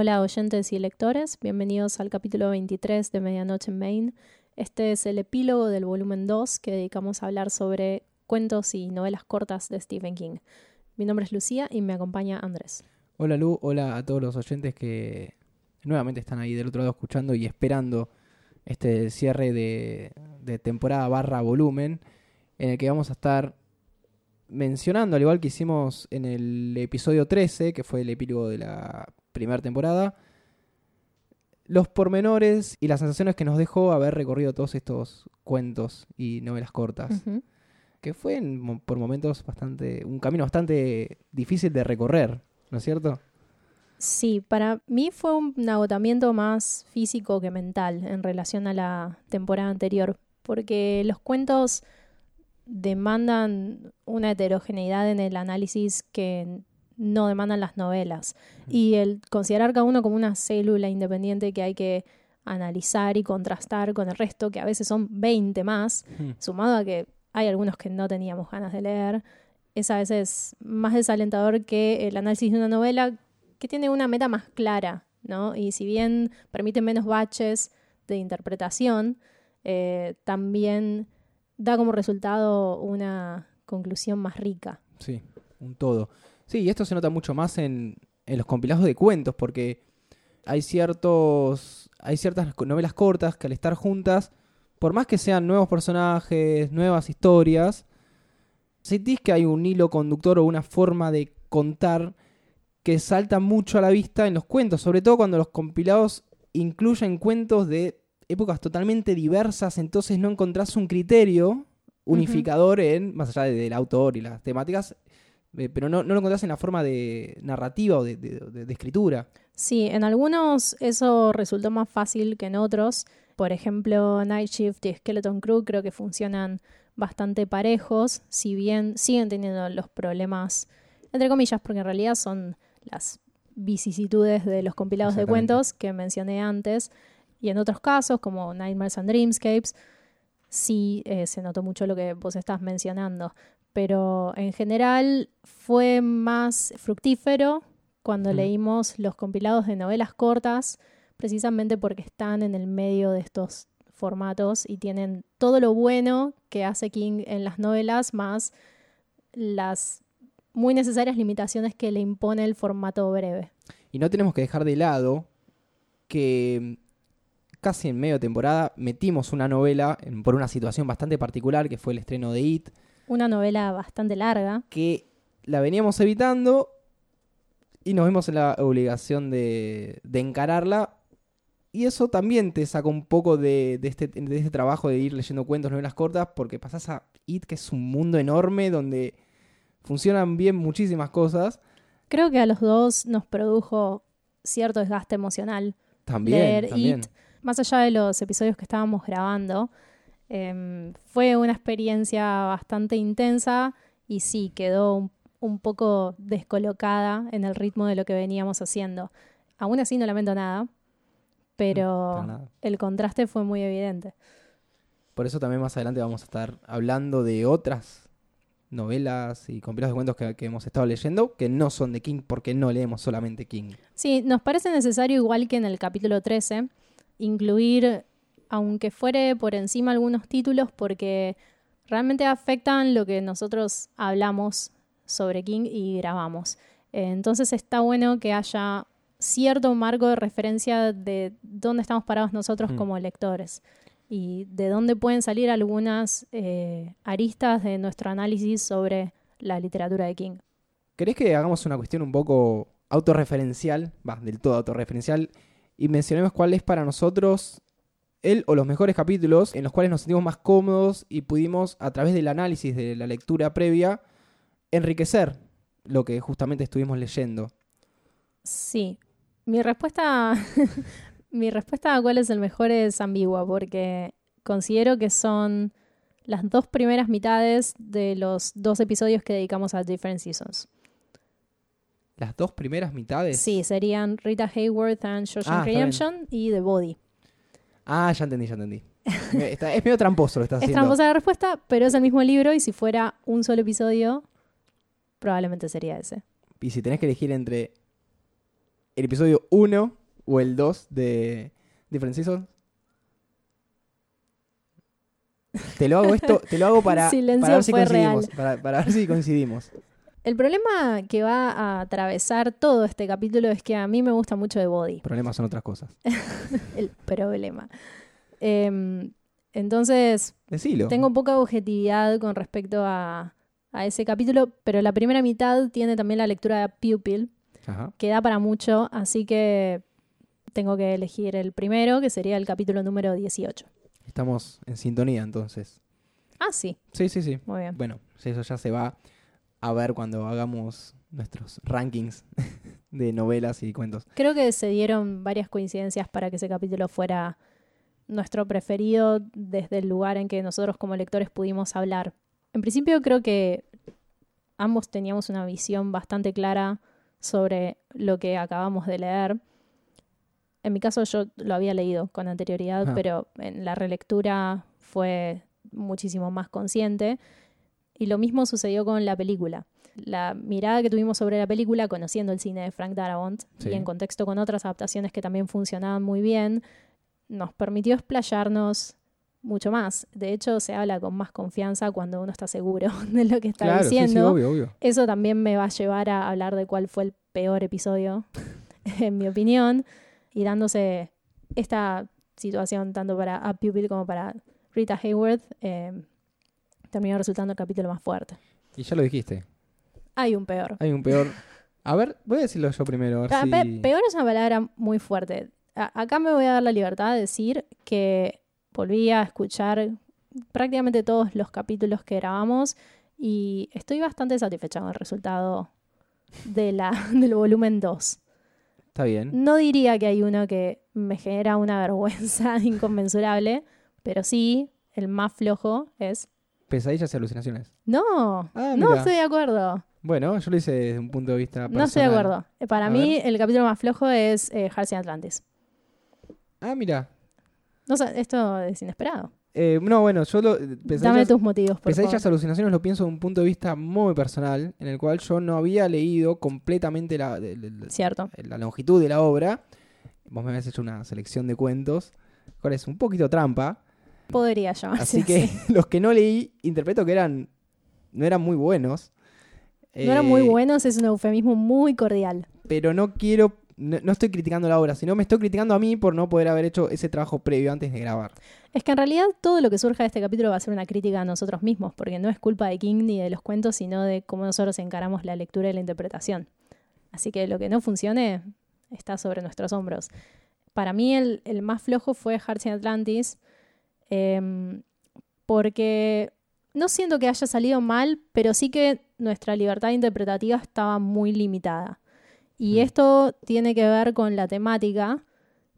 Hola oyentes y lectores, bienvenidos al capítulo 23 de Medianoche en Maine. Este es el epílogo del volumen 2 que dedicamos a hablar sobre cuentos y novelas cortas de Stephen King. Mi nombre es Lucía y me acompaña Andrés. Hola Lu, hola a todos los oyentes que nuevamente están ahí del otro lado escuchando y esperando este cierre de, de temporada barra volumen en el que vamos a estar mencionando, al igual que hicimos en el episodio 13, que fue el epílogo de la primera temporada, los pormenores y las sensaciones que nos dejó haber recorrido todos estos cuentos y novelas cortas. Que fue en por momentos bastante. un camino bastante difícil de recorrer, ¿no es cierto? Sí, para mí fue un agotamiento más físico que mental en relación a la temporada anterior, porque los cuentos demandan una heterogeneidad en el análisis que no demandan las novelas. Y el considerar cada uno como una célula independiente que hay que analizar y contrastar con el resto, que a veces son 20 más, sumado a que hay algunos que no teníamos ganas de leer, es a veces más desalentador que el análisis de una novela que tiene una meta más clara, ¿no? Y si bien permite menos baches de interpretación, eh, también da como resultado una conclusión más rica. Sí, un todo. Sí, y esto se nota mucho más en, en los compilados de cuentos, porque hay ciertos. hay ciertas novelas cortas que al estar juntas, por más que sean nuevos personajes, nuevas historias, sentís que hay un hilo conductor o una forma de contar que salta mucho a la vista en los cuentos, sobre todo cuando los compilados incluyen cuentos de épocas totalmente diversas, entonces no encontrás un criterio unificador en, más allá de- del autor y las temáticas, eh, pero no, no lo encontrás en la forma de narrativa o de, de- de- de escritura. Sí, en algunos eso resultó más fácil que en otros. Por ejemplo, Night Shift y Skeleton Crew creo que funcionan bastante parejos, si bien siguen teniendo los problemas, entre comillas, porque en realidad son las vicisitudes de los compilados de cuentos que mencioné antes. Y en otros casos, como Nightmares and Dreamscapes, sí eh, se notó mucho lo que vos estás mencionando. Pero en general fue más fructífero cuando Mm. leímos los compilados de novelas cortas, precisamente porque están en el medio de estos formatos y tienen todo lo bueno que hace King en las novelas, más las muy necesarias limitaciones que le impone el formato breve. Y no tenemos que dejar de lado que mm, casi en medio temporada metimos una novela por una situación bastante particular, que fue el estreno de It, Una novela bastante larga. que la veníamos evitando y nos vimos en la obligación de, de encararla. Y eso también te saca un poco de, de este, de este trabajo de ir leyendo cuentos, novelas cortas, porque pasás a It, que es un mundo enorme donde funcionan bien muchísimas cosas. Creo que a los dos nos produjo cierto desgaste emocional También, leer también. It, más allá de los episodios que estábamos grabando, em, fue una experiencia bastante intensa y sí, quedó un, un poco descolocada en el ritmo de lo que veníamos haciendo. Aún así no lamento nada, pero nada. el contraste fue muy evidente. Por eso también más adelante vamos a estar hablando de otras novelas y compilados de cuentos que, que hemos estado leyendo, que no son de King, porque no leemos solamente King. Sí, nos parece necesario, igual que en el capítulo 13, incluir, aunque fuere por encima algunos títulos, porque realmente afectan lo que nosotros hablamos sobre King y grabamos. Eh, Entonces está bueno que haya cierto marco de referencia de dónde estamos parados nosotros Mm. como lectores y de dónde pueden salir algunas eh, aristas de nuestro análisis sobre la literatura de King. ¿Querés que hagamos una cuestión un poco autorreferencial? Va, del todo autorreferencial. Y mencionemos cuál es para nosotros el o los mejores capítulos en los cuales nos sentimos más cómodos y pudimos, a través del análisis de la lectura previa, enriquecer lo que justamente estuvimos leyendo. Sí. Mi respuesta, mi respuesta a cuál es el mejor es ambigua, porque considero que son las dos primeras mitades de los dos episodios que dedicamos a Different Seasons. Las dos primeras mitades. Sí, serían Rita Hayworth and Shawshank Ah. Redemption y The Body. Ah, ya entendí, ya entendí. Está- es medio tramposo lo que estás Es haciendo. tramposa la respuesta, pero es el mismo libro y si fuera un solo episodio, probablemente sería ese. Y si tenés que elegir entre el episodio 1 o el 2 de Different Seasons? Te lo hago esto, te lo hago para, Silencio para ver si fue coincidimos. real. Para, para ver si coincidimos. El problema que va a atravesar todo este capítulo es que a mí me gusta mucho de Body. Problemas son otras cosas. El problema. Em, entonces, Decilo. tengo poca objetividad con respecto a, a ese capítulo, pero la primera mitad tiene también la lectura de Pupil, Ajá. que da para mucho, así que tengo que elegir el primero, que sería el capítulo número 18. Estamos en sintonía entonces. Ah, sí, Sí, sí, sí. muy bien. Bueno, eso ya se va a ver cuando hagamos nuestros rankings de novelas y cuentos. Creo que se dieron varias coincidencias para que ese capítulo fuera nuestro preferido desde el lugar en que nosotros como lectores pudimos hablar. En principio creo que ambos teníamos una visión bastante clara sobre lo que acabamos de leer. En mi caso yo lo había leído con anterioridad, Ah. pero en la relectura fue muchísimo más consciente. Y lo mismo sucedió con la película. La mirada que tuvimos sobre la película, conociendo el cine de Frank Darabont Sí. y en contexto con otras adaptaciones que también funcionaban muy bien, nos permitió explayarnos mucho más. De hecho, se habla con más confianza cuando uno está seguro de lo que está claro, sí, sí, diciendo. obvio, obvio. Eso también me va a llevar a hablar de cuál fue el peor episodio, en mi opinión, y dándose esta situación tanto para A Pupil como para Rita Hayworth, eh, terminó resultando el capítulo más fuerte. Y ya lo dijiste. Hay un peor. Hay un peor. A ver, voy a decirlo yo primero. A ver Ah, si... peor es una palabra muy fuerte. A- acá me voy a dar la libertad de decir que volví a escuchar prácticamente todos los capítulos que grabamos y estoy bastante satisfecha con el resultado de la, del volumen 2. Está bien. No diría que hay uno que me genera una vergüenza inconmensurable, pero sí, el más flojo es... Pesadillas y alucinaciones. No, Ah, no estoy de acuerdo. Bueno, yo lo hice desde un punto de vista personal. No estoy de acuerdo. Eh, Para A mí, el capítulo más flojo es eh, Hearts in Atlantis. Ah, mira. No sé, esto es inesperado. Eh, no, bueno, yo lo... Dame tus motivos, por pesadillas favor. alucinaciones lo pienso de un punto de vista muy personal, en el cual yo no había leído completamente la, de- de- de- Cierto. la longitud de la obra. Vos me habías hecho una selección de cuentos, cual es un poquito trampa. Podría llamarse Así que así. los que no leí, interpreto que eran no eran muy buenos. No eran muy Eh, buenos, es un eufemismo muy cordial. Pero no quiero, no, no estoy criticando la obra, sino me estoy criticando a mí por no poder haber hecho ese trabajo previo antes de grabar. Es que en realidad todo lo que surja de este capítulo va a ser una crítica a nosotros mismos, porque no es culpa de King ni de los cuentos, sino de cómo nosotros encaramos la lectura y la interpretación. Así que lo que no funcione está sobre nuestros hombros. Para mí el, el más flojo fue Hearts in Atlantis, em, porque no siento que haya salido mal, pero sí que nuestra libertad interpretativa estaba muy limitada. Y Mm. esto tiene que ver con la temática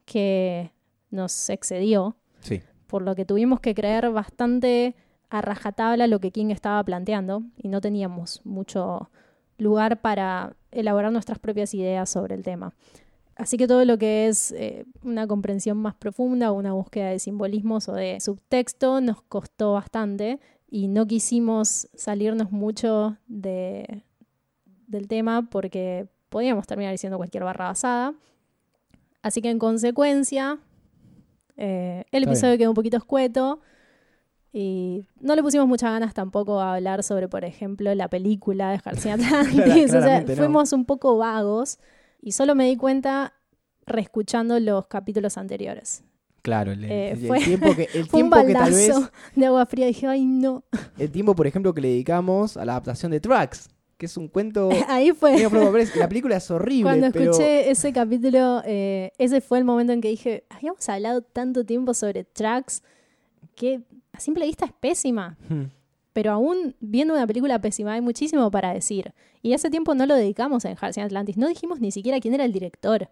que nos excedió Sí. por lo que tuvimos que creer bastante a rajatabla lo que King estaba planteando y no teníamos mucho lugar para elaborar nuestras propias ideas sobre el tema. Así que todo lo que es eh, una comprensión más profunda, una búsqueda de simbolismos o de subtexto nos costó bastante y no quisimos salirnos mucho de, del tema porque podíamos terminar diciendo cualquier barra basada. Así que en consecuencia, eh, el Está episodio quedó un poquito escueto y no le pusimos muchas ganas tampoco a hablar sobre, por ejemplo, la película de García Atlantis. Clara- o sea, no. fuimos un poco vagos y solo me di cuenta reescuchando los capítulos anteriores. Claro, el, el- Eh, el fue- tiempo que, el Fue un tiempo que tal vez, de agua fría. Dije, ay, no. el tiempo, por ejemplo, que le dedicamos a la adaptación de Tracks, que es un cuento Ahí fue. la película es horrible, Cuando pero escuché ese capítulo, eh, ese fue el momento en que dije, habíamos hablado tanto tiempo sobre tracks que a simple vista es pésima. Hmm. Pero aún viendo una película pésima hay muchísimo para decir. Y ese tiempo no lo dedicamos en Hearts in Atlantis. No dijimos ni siquiera quién era el director.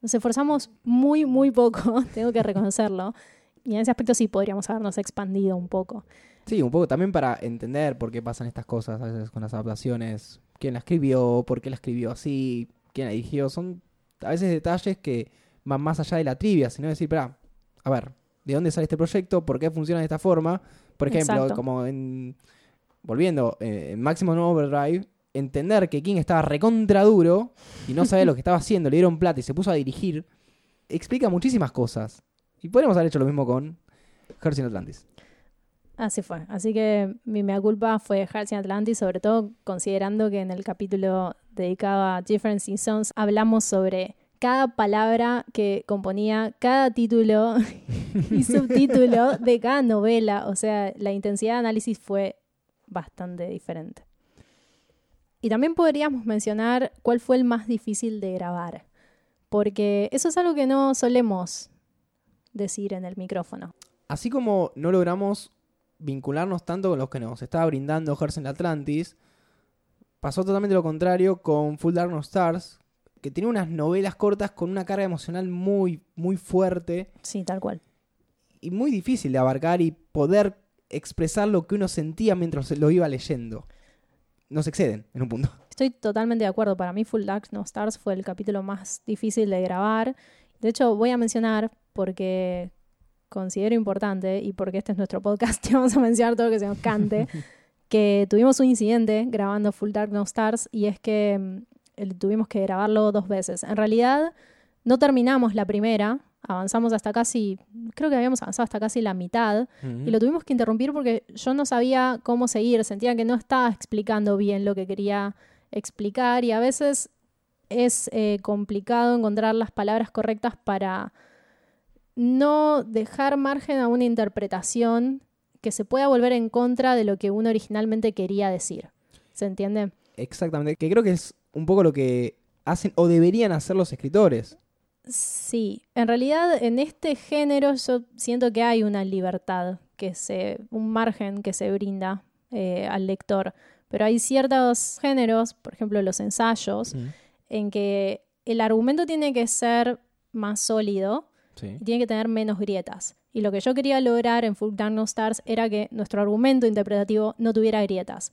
Nos esforzamos muy, muy poco, tengo que reconocerlo. Y en ese aspecto sí podríamos habernos expandido un poco. Sí, un poco también para entender por qué pasan estas cosas a veces con las adaptaciones. ¿Quién la escribió? ¿Por qué la escribió así? ¿Quién la dirigió? Son a veces detalles que van más allá de la trivia, sino decir, espera, a ver, ¿de dónde sale este proyecto? ¿Por qué funciona de esta forma? Por ejemplo, Exacto. como en... Volviendo, eh, en Maximum Overdrive, entender que King estaba recontra duro y no sabía lo que estaba haciendo, le dieron plata y se puso a dirigir, explica muchísimas cosas. Y podríamos haber hecho lo mismo con Hershey in Atlantis. Así fue. Así que mi mea culpa fue Hearts in Atlantis, sobre todo considerando que en el capítulo dedicado a Different Seasons hablamos sobre cada palabra que componía cada título y subtítulo de cada novela. O sea, la intensidad de análisis fue bastante diferente. Y también podríamos mencionar cuál fue el más difícil de grabar, porque eso es algo que no solemos decir en el micrófono. Así como no logramos vincularnos tanto con los que nos estaba brindando Hearts in Atlantis, pasó totalmente lo contrario con Full Dark Stars, que tiene unas novelas cortas con una carga emocional muy, muy fuerte. Sí, tal cual. Y muy difícil de abarcar y poder expresar lo que uno sentía mientras lo iba leyendo. Nos exceden en un punto. Estoy totalmente de acuerdo. Para mí Full Dark No Stars fue el capítulo más difícil de grabar. De hecho, voy a mencionar, porque considero importante y porque este es nuestro podcast y vamos a mencionar todo lo que se nos cante, que tuvimos un incidente grabando Full Dark No Stars y es que mm, tuvimos que grabarlo dos veces. En realidad no terminamos la primera, avanzamos hasta casi, creo que habíamos avanzado hasta casi la mitad y lo tuvimos que interrumpir porque yo no sabía cómo seguir, sentía que no estaba explicando bien lo que quería explicar y a veces es eh, complicado encontrar las palabras correctas para no dejar margen a una interpretación que se pueda volver en contra de lo que uno originalmente quería decir. ¿Se entiende? Exactamente, que creo que es un poco lo que hacen o deberían hacer los escritores. Sí, en realidad en este género yo siento que hay una libertad, que se, un margen que se brinda eh, al lector, pero hay ciertos géneros, por ejemplo los ensayos, en que el argumento tiene que ser más sólido y tiene que tener menos grietas. Y lo que yo quería lograr en Full Dark No Stars era que nuestro argumento interpretativo no tuviera grietas.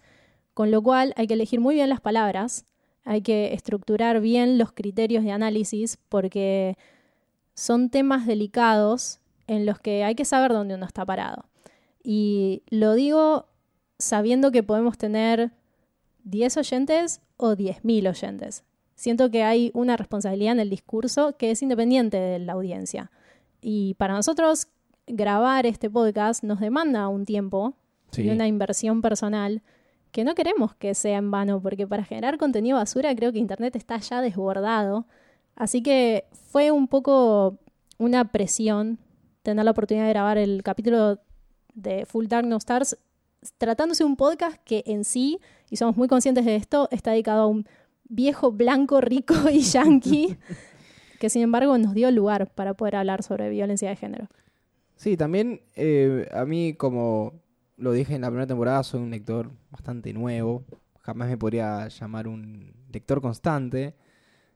Con lo cual hay que elegir muy bien las palabras, hay que estructurar bien los criterios de análisis porque son temas delicados en los que hay que saber dónde uno está parado. Y lo digo sabiendo que podemos tener 10 oyentes o 10.000 oyentes. Siento que hay una responsabilidad en el discurso que es independiente de la audiencia. Y para nosotros grabar este podcast nos demanda un tiempo y una inversión personal que no queremos que sea en vano, porque para generar contenido basura creo que Internet está ya desbordado. Así que fue un poco una presión tener la oportunidad de grabar el capítulo de Full Dark No Stars, tratándose de un podcast que en sí, y somos muy conscientes de esto, está dedicado a un viejo blanco, rico y yankee, que sin embargo nos dio lugar para poder hablar sobre violencia de género. Sí, también eh, a mí, como lo dije en la primera temporada, soy un lector bastante nuevo. Jamás me podría llamar un lector constante,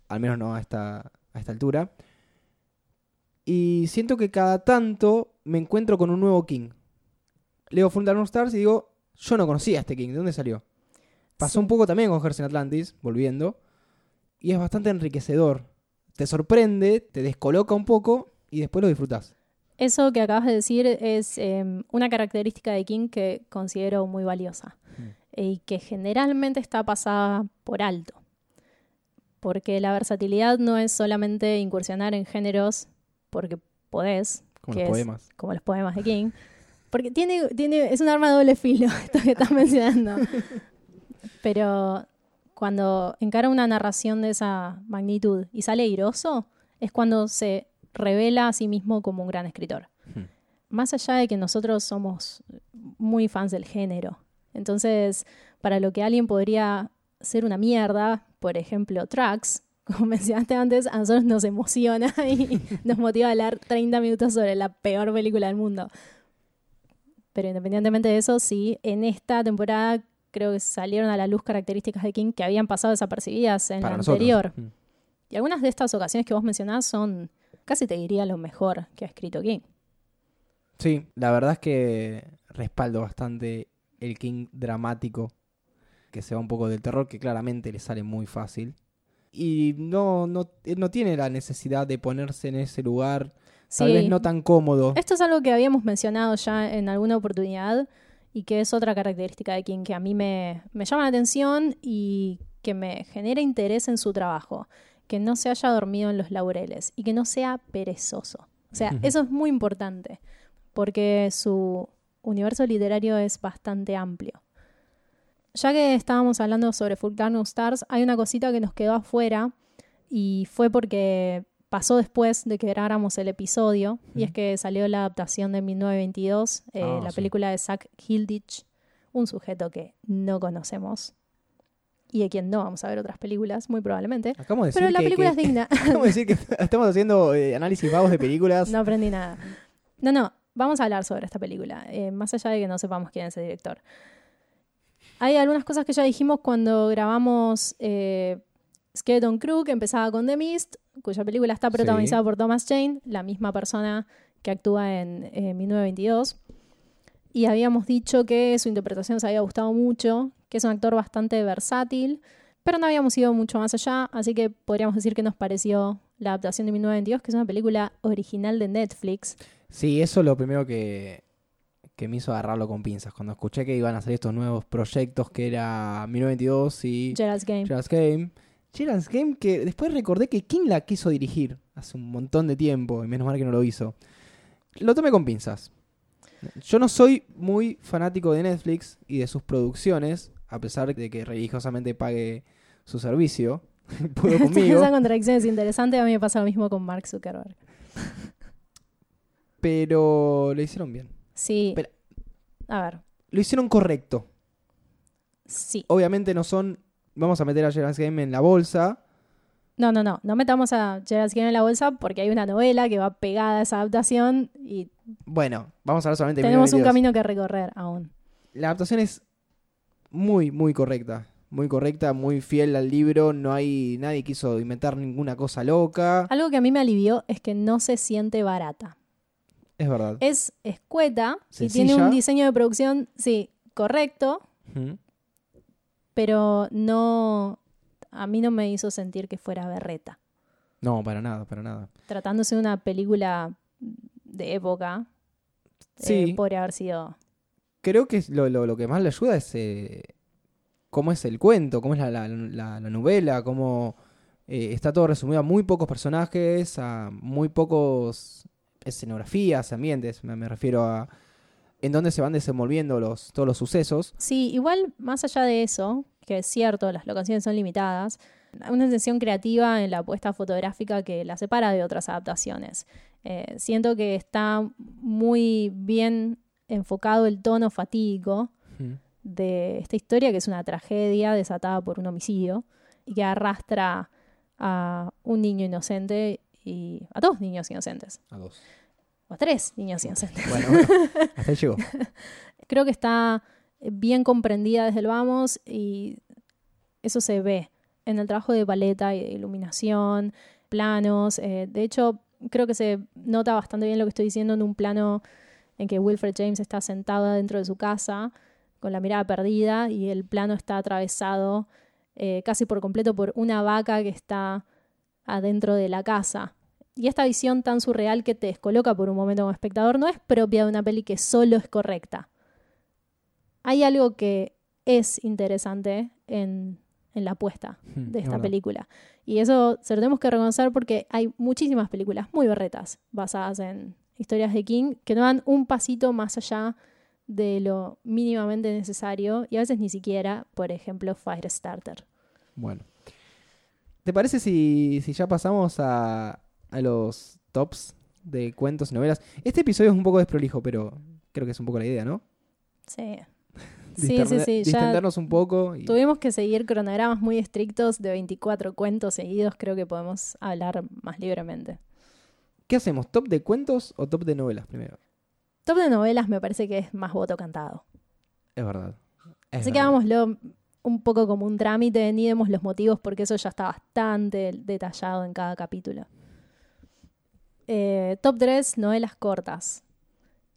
al menos no a esta, a esta altura. Y siento que cada tanto me encuentro con un nuevo King. Leo Full Stars y digo, yo no conocía a este King, ¿de dónde salió? Pasó un poco también con Hersen Atlantis, volviendo. Y es bastante enriquecedor. Te sorprende, te descoloca un poco y después lo disfrutas. Eso que acabas de decir es em, una característica de King que considero muy valiosa mm. y que generalmente está pasada por alto. Porque la versatilidad no es solamente incursionar en géneros porque podés, como los poemas. como los poemas de King. Porque tiene, tiene, es un arma de doble filo esto que estás mencionando. Pero cuando encara una narración de esa magnitud y sale iroso, es cuando se revela a sí mismo como un gran escritor. Hmm. Más allá de que nosotros somos muy fans del género. Entonces, para lo que alguien podría ser una mierda, por ejemplo, Tracks, como mencionaste antes, a nosotros nos emociona y nos motiva a hablar 30 minutos sobre la peor película del mundo. Pero independientemente de eso, sí, en esta temporada creo que salieron a la luz características de King que habían pasado desapercibidas en la anterior. Mm. Y algunas de estas ocasiones que vos mencionás son, casi te diría, lo mejor que ha escrito King. Sí, la verdad es que respaldo bastante el King dramático, que se va un poco del terror, que claramente le sale muy fácil. Y no, no, no tiene la necesidad de ponerse en ese lugar, tal vez no tan cómodo. Esto es algo que habíamos mencionado ya en alguna oportunidad y que es otra característica de King que a mí me, me llama la atención y que me genera interés en su trabajo, que no se haya dormido en los laureles y que no sea perezoso. O sea, eso es muy importante, porque su universo literario es bastante amplio. Ya que estábamos hablando sobre Full Stars, hay una cosita que nos quedó afuera y fue porque pasó después de que grabáramos el episodio, y es que salió la adaptación de 1922, eh, Ah, la sí. película de Zack Hilditch, un sujeto que no conocemos y de quien no vamos a ver otras películas, muy probablemente. Acabamos de decir Pero la que- película que- es digna. Acabamos de decir que estamos haciendo eh, análisis vagos de películas. no aprendí nada. No, no, vamos a hablar sobre esta película, eh, más allá de que no sepamos quién es el director. Hay algunas cosas que ya dijimos cuando grabamos eh, Skeleton Crew, que empezaba con The Mist, cuya película está protagonizada por Thomas Jane, la misma persona que actúa en eh, 1922. Y habíamos dicho que su interpretación se había gustado mucho, que es un actor bastante versátil, pero no habíamos ido mucho más allá, así que podríamos decir que nos pareció la adaptación de 1922, que es una película original de Netflix. Sí, eso es lo primero que, que me hizo agarrarlo con pinzas. Cuando escuché que iban a salir estos nuevos proyectos que era 1922 y Gerald's Game. Gerald's Game. Gerald's Game que después recordé que King la quiso dirigir hace un montón de tiempo y menos mal que no lo hizo. Lo tomé con pinzas. Yo no soy muy fanático de Netflix y de sus producciones, a pesar de que religiosamente pague su servicio. Pudo conmigo. Esa contradicción es interesante, a mí me pasa lo mismo con Mark Zuckerberg. pero lo hicieron bien. Sí. Pero- A ver, Lo hicieron correcto. sí. Obviamente no son. Vamos a meter a Gerald's Game en la bolsa. No, no, no. No metamos a Gerald's Game en la bolsa porque hay una novela que va pegada a esa adaptación y Bueno, vamos a hablar solamente de tenemos un 1922. camino que recorrer aún. La adaptación es muy, muy correcta. Muy correcta, muy fiel al libro. No hay. Nadie quiso inventar ninguna cosa loca. Algo que a mí me alivió es que no se siente barata. Es verdad. Es escueta y tiene un diseño de producción, sí, correcto, pero no. A mí no me hizo sentir que fuera berreta. No, para nada, para nada. Tratándose de una película de época, Sí. eh, podría haber sido. Creo que lo, lo- que más le ayuda es eh, cómo es el cuento, cómo es la, la- la- la novela, cómo eh, está todo resumido a muy pocos personajes, a muy pocos escenografías, ambientes, me, me refiero a en dónde se van desenvolviendo los, todos los sucesos. Sí, igual más allá de eso, que es cierto, las locaciones son limitadas, hay una intención creativa en la apuesta fotográfica que la separa de otras adaptaciones. Eh, siento que está muy bien enfocado el tono fatídico de esta historia, que es una tragedia desatada por un homicidio y que arrastra a un niño inocente y a dos niños inocentes, A dos. o a tres niños inocentes. Bueno, bueno, hasta ahí llegó. creo que está bien comprendida desde el vamos y eso se ve en el trabajo de paleta y de iluminación, planos. eh, de hecho, creo que se nota bastante bien lo que estoy diciendo en un plano en que Wilfred James está sentado dentro de su casa con la mirada perdida y el plano está atravesado eh, casi por completo por una vaca que está adentro de la casa. Y esta visión tan surreal que te descoloca por un momento como espectador no es propia de una peli que solo es correcta. Hay algo que es interesante en, en la apuesta Ujú, de es esta película. Y eso se lo tenemos que reconocer porque hay muchísimas películas muy berretas basadas en historias de King que no dan un pasito más allá de lo mínimamente necesario y a veces ni siquiera, por ejemplo, Firestarter. Bueno. ¿Te parece si, si ya pasamos a, a los tops de cuentos y novelas? Este episodio es un poco desprolijo, pero creo que es un poco la idea, ¿no? Sí. Sí, sí, sí. Ya Distendernos un poco. Y... tuvimos que seguir cronogramas muy estrictos de 24 cuentos seguidos. Creo que podemos hablar más libremente. ¿Qué hacemos? ¿Top de cuentos o top de novelas primero? Top de novelas me parece que es más voto cantado. Es verdad. Es Así que hagámoslo un poco como un trámite, ni demos los motivos porque eso ya está bastante detallado en cada capítulo. Eh, top 3, novelas cortas.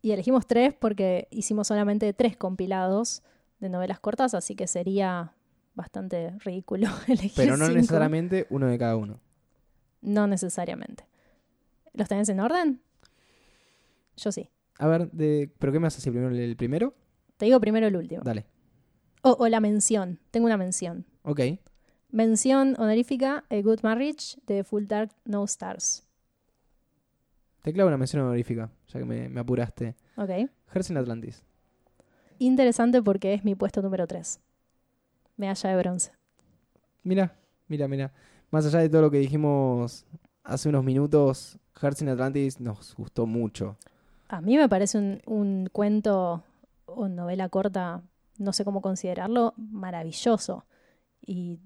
Y elegimos tres porque hicimos solamente tres compilados de novelas cortas, así que sería bastante ridículo elegir Pero no cinco. necesariamente uno de cada uno. No necesariamente. ¿Los tenés en orden? Yo sí. A ver, de... ¿pero qué me haces primero? ¿El primero? Te digo primero el último. Dale. O, o la mención. Tengo una mención. Ok. Mención honorífica, A Good Marriage de Full Dark No Stars. Te clavo una mención honorífica, ya que me, me apuraste. Ok. Hersen Atlantis. Interesante porque es mi puesto número 3. Medalla de bronce. Mira, mira, mira. Más allá de todo lo que dijimos hace unos minutos, Hersen Atlantis nos gustó mucho. A mí me parece un, cuento o novela corta, no sé cómo considerarlo, maravilloso. Y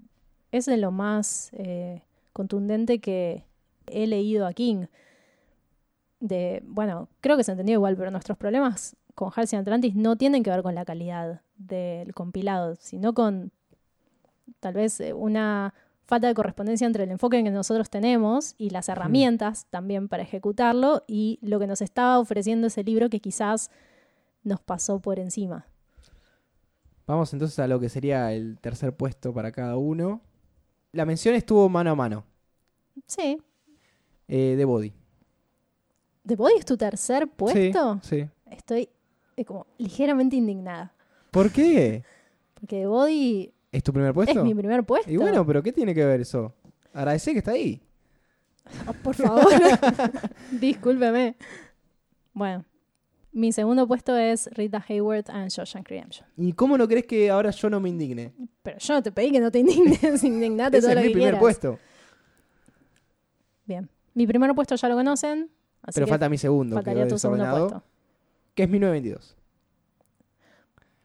es de lo más eh, contundente que he leído a King. De, bueno, creo que se entendió igual, pero nuestros problemas con Halcyon Atlantis no tienen que ver con la calidad del compilado, sino con tal vez eh, una falta de correspondencia entre el enfoque que nosotros tenemos y las herramientas también para ejecutarlo y lo que nos estaba ofreciendo ese libro que quizás nos pasó por encima. Vamos entonces a lo que sería el tercer puesto para cada uno. La mención estuvo mano a mano. Sí. Eh, de Body. ¿The Body es tu tercer puesto? Sí, sí. Estoy eh, como ligeramente indignada. ¿Por qué? Porque The Body ¿Es tu primer puesto? es mi primer puesto. Y bueno, pero ¿qué tiene que ver eso? Agradecé que está ahí. Oh, por favor, discúlpeme. Bueno, mi segundo puesto es Rita Hayward and Shawshank Redemption. ¿Y cómo no crees que ahora yo no me indigne? Pero yo no te pedí que no te indignes, indignate Ese todo es lo mi que primer quieras. puesto. Bien. Mi primer puesto ya lo conocen. Así Pero que falta mi segundo, que faltaría quedó tu segundo puesto. que es 1922.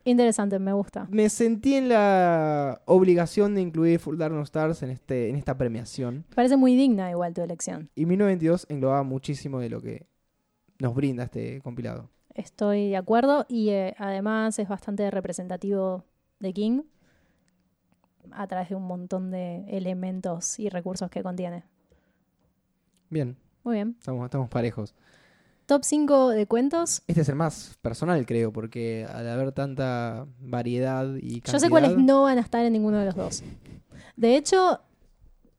Interesante, me gusta. Me sentí en la obligación de incluir Full Dark No Stars en, este, en esta premiación. Parece muy digna igual tu elección. Y 1922 englobaba muchísimo de lo que nos brinda este compilado. Estoy de acuerdo y eh, además es bastante representativo de King a través de un montón de elementos y recursos que contiene. Bien, Muy bien. estamos, estamos parejos. Top 5 de cuentos. Este es el más personal, creo, porque al haber tanta variedad y cantidad... Yo sé cuáles no van a estar en ninguno de los dos. De hecho,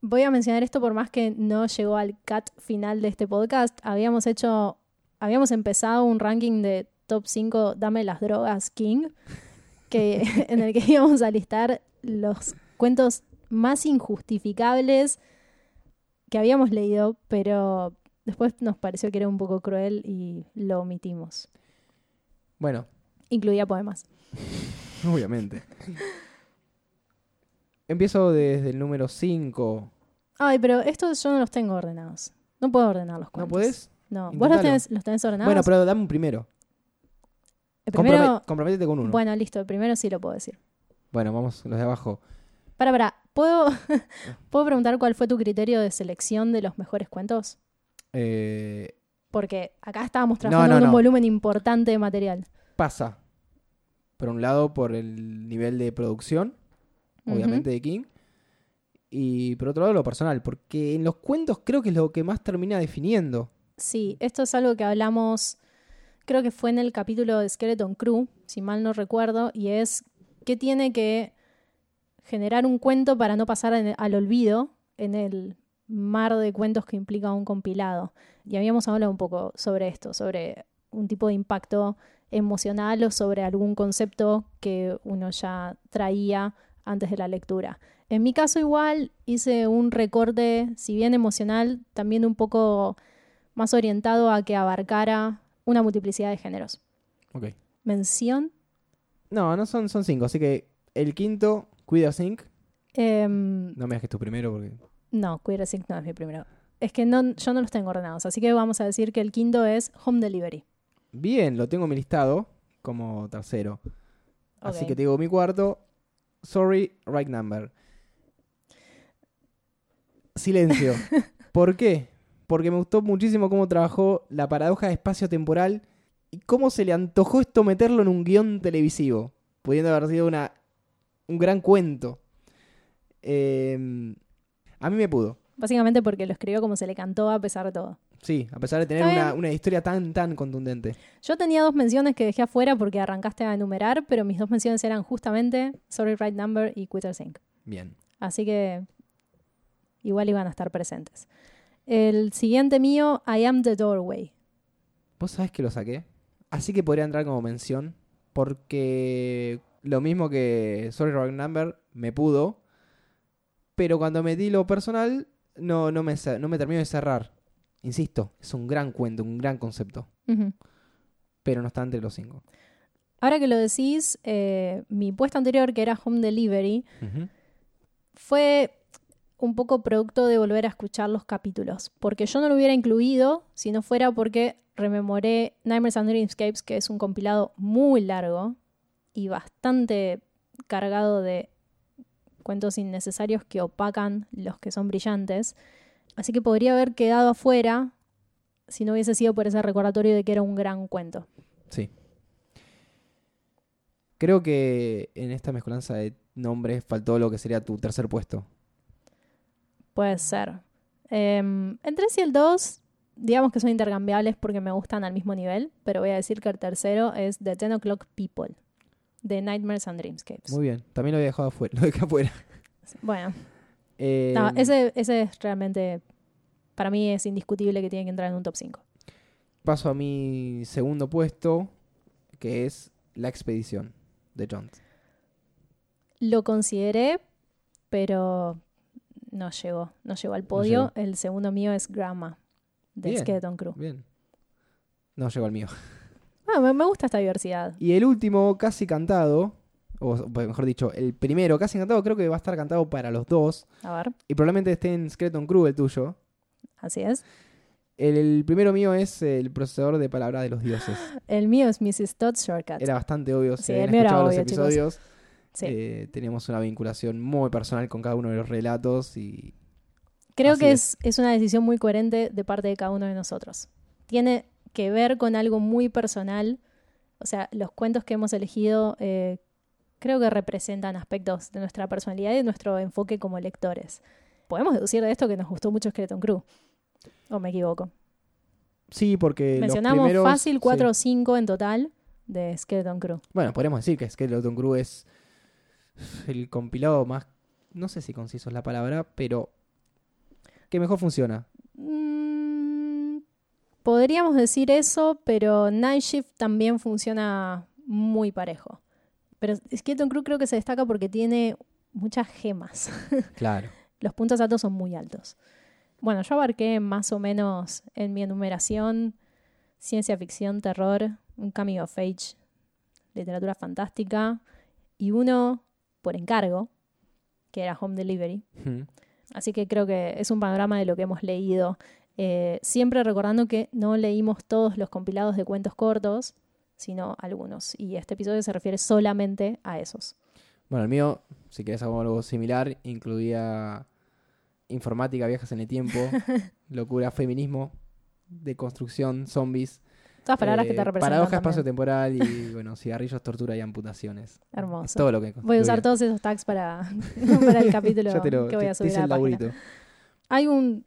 voy a mencionar esto por más que no llegó al cut final de este podcast. Habíamos hecho, habíamos empezado un ranking de top 5 Dame las drogas King, que, en el que íbamos a listar los cuentos más injustificables que habíamos leído, pero después nos pareció que era un poco cruel y lo omitimos. Bueno, Incluía poemas. obviamente. Empiezo desde el número 5. Ay, pero estos yo no los tengo ordenados. No puedo ordenar los cuentos. ¿No podés? No. ¿Vos los Intentalo. tenés, los tenés ordenados? Bueno, pero dame un primero. el primero... Comprome- comprométete con uno. Bueno, listo. El primero sí lo puedo decir. Bueno, vamos los de abajo. Para, para. ¿Puedo, ¿Puedo preguntar cuál fue tu criterio de selección de los mejores cuentos? Eh, Porque acá estábamos trabajando no, con un no. volumen importante de material. pasa, por un lado, por el nivel de producción, obviamente, de King. Y por otro lado, lo personal, porque en los cuentos creo que es lo que más termina definiendo. Sí, esto es algo que hablamos, creo que fue en el capítulo de Skeleton Crew, si mal no recuerdo, y es qué tiene que generar un cuento para no pasar en- al olvido en el mar de cuentos que implica un compilado. Y habíamos hablado un poco sobre esto, sobre un tipo de impacto emocional o sobre algún concepto que uno ya traía antes de la lectura. En mi caso igual hice un recorte, si bien emocional, también un poco más orientado a que abarcara una multiplicidad de géneros. Ok. Mención. No, no son, son cinco, así que el quinto, Cuida Sync. em, No me dejes tu primero porque. No, Queer as Ink no es mi primero. Es que no, yo no los tengo ordenados, así que vamos a decir que el quinto es Home Delivery. Bien, lo tengo en mi listado como tercero. Así que te digo mi cuarto. Sorry, right number. Silencio. ¿Por qué? Porque me gustó muchísimo cómo trabajó la paradoja espacio-temporal y cómo se le antojó esto meterlo en un guion televisivo, pudiendo haber sido una, un gran cuento. Eh, a mí me pudo. Básicamente porque lo escribió como se le cantó a pesar de todo. Sí, a pesar de tener una, una historia tan, tan contundente. Yo tenía dos menciones que dejé afuera porque arrancaste a enumerar, pero mis dos menciones eran justamente Sorry Right Number y Quitter Sync. Bien. Así que igual iban a estar presentes. El siguiente mío, I Am the Doorway. ¿Vos sabés que lo saqué? Así que podría entrar como mención Porque lo mismo que Sorry Wrong Number me pudo, pero cuando me di lo personal no, no, me, no me termino de cerrar. Insisto, es un gran cuento, un gran concepto, pero no está entre los cinco. Ahora que lo decís, eh, mi puesto anterior, que era Home Delivery, fue un poco producto de volver a escuchar los capítulos, porque yo no lo hubiera incluido si no fuera porque rememoré Nightmares and Dreamscapes, que es un compilado muy largo y bastante cargado de cuentos innecesarios que opacan los que son brillantes. Así que podría haber quedado afuera si no hubiese sido por ese recordatorio de que era un gran cuento. Sí. Creo que en esta mezcolanza de nombres faltó lo que sería tu tercer puesto. Puede ser. Em, el 3 y el 2, digamos que son intercambiables porque me gustan al mismo nivel, pero voy a decir que el tercero es The 10 O'Clock People, de Nightmares and Dreamscapes. Muy bien, también lo había dejado afuera, lo dejé afuera. Bueno, Eh, no, ese, ese es realmente, para mí es indiscutible que tiene que entrar en un top 5. Paso a mi segundo puesto, que es La Expedición de Jones. Lo consideré, pero no llegó, no llegó al podio. llegó. el segundo mío es Grandma, de Bien. Skeleton Crew. Bien. No llegó al mío. Ah, me, me gusta esta diversidad. Y el último, casi cantado, o mejor dicho, el primero, casi cantado, creo que va a estar cantado para los dos. A ver, Y probablemente esté en Skeleton Crew el tuyo. así es. El, el primero mío es el procesador de palabras de los dioses. El mío es Mrs. Todd's Shortcut. Era bastante obvio. Sí, Si el mío era obvio, los chicos. episodios. Sí. eh, teníamos una vinculación muy personal con cada uno de los relatos y Creo que es. es una decisión muy coherente de parte de cada uno de nosotros. Tiene que ver con algo muy personal. O sea, los cuentos que hemos elegido eh, creo que representan aspectos de nuestra personalidad y de nuestro enfoque como lectores. Podemos deducir de esto que nos gustó mucho Skeleton Crew. ¿O me equivoco? sí, porque los Mencionamos primeros- fácil 4 sí. o 5 en total de Skeleton Crew. Bueno, podríamos decir que Skeleton Crew es el compilado más, no sé si conciso es la palabra, pero que mejor funciona. Podríamos decir eso, pero Night Shift también funciona muy parejo. Pero Skeleton Crew creo que se destaca porque tiene muchas gemas. Claro. Los puntos altos son muy altos. Bueno, yo abarqué más o menos en mi enumeración ciencia ficción, terror, un coming of age, literatura fantástica y uno por encargo, que era Home Delivery. Así que creo que es un panorama de lo que hemos leído. Eh, siempre recordando que no leímos todos los compilados de cuentos cortos, sino algunos. Y este episodio se refiere solamente a esos. Bueno, el mío, si querés algo similar, incluía informática, viajes en el tiempo, locura, feminismo, deconstrucción, zombies, Todas palabras que eh, te representan. paradoja espacio-temporal y, bueno, cigarrillos, tortura y amputaciones. Es Hermoso. todo lo que Voy a usar todos esos tags para, para el capítulo lo- que voy a te subir a la. Hay un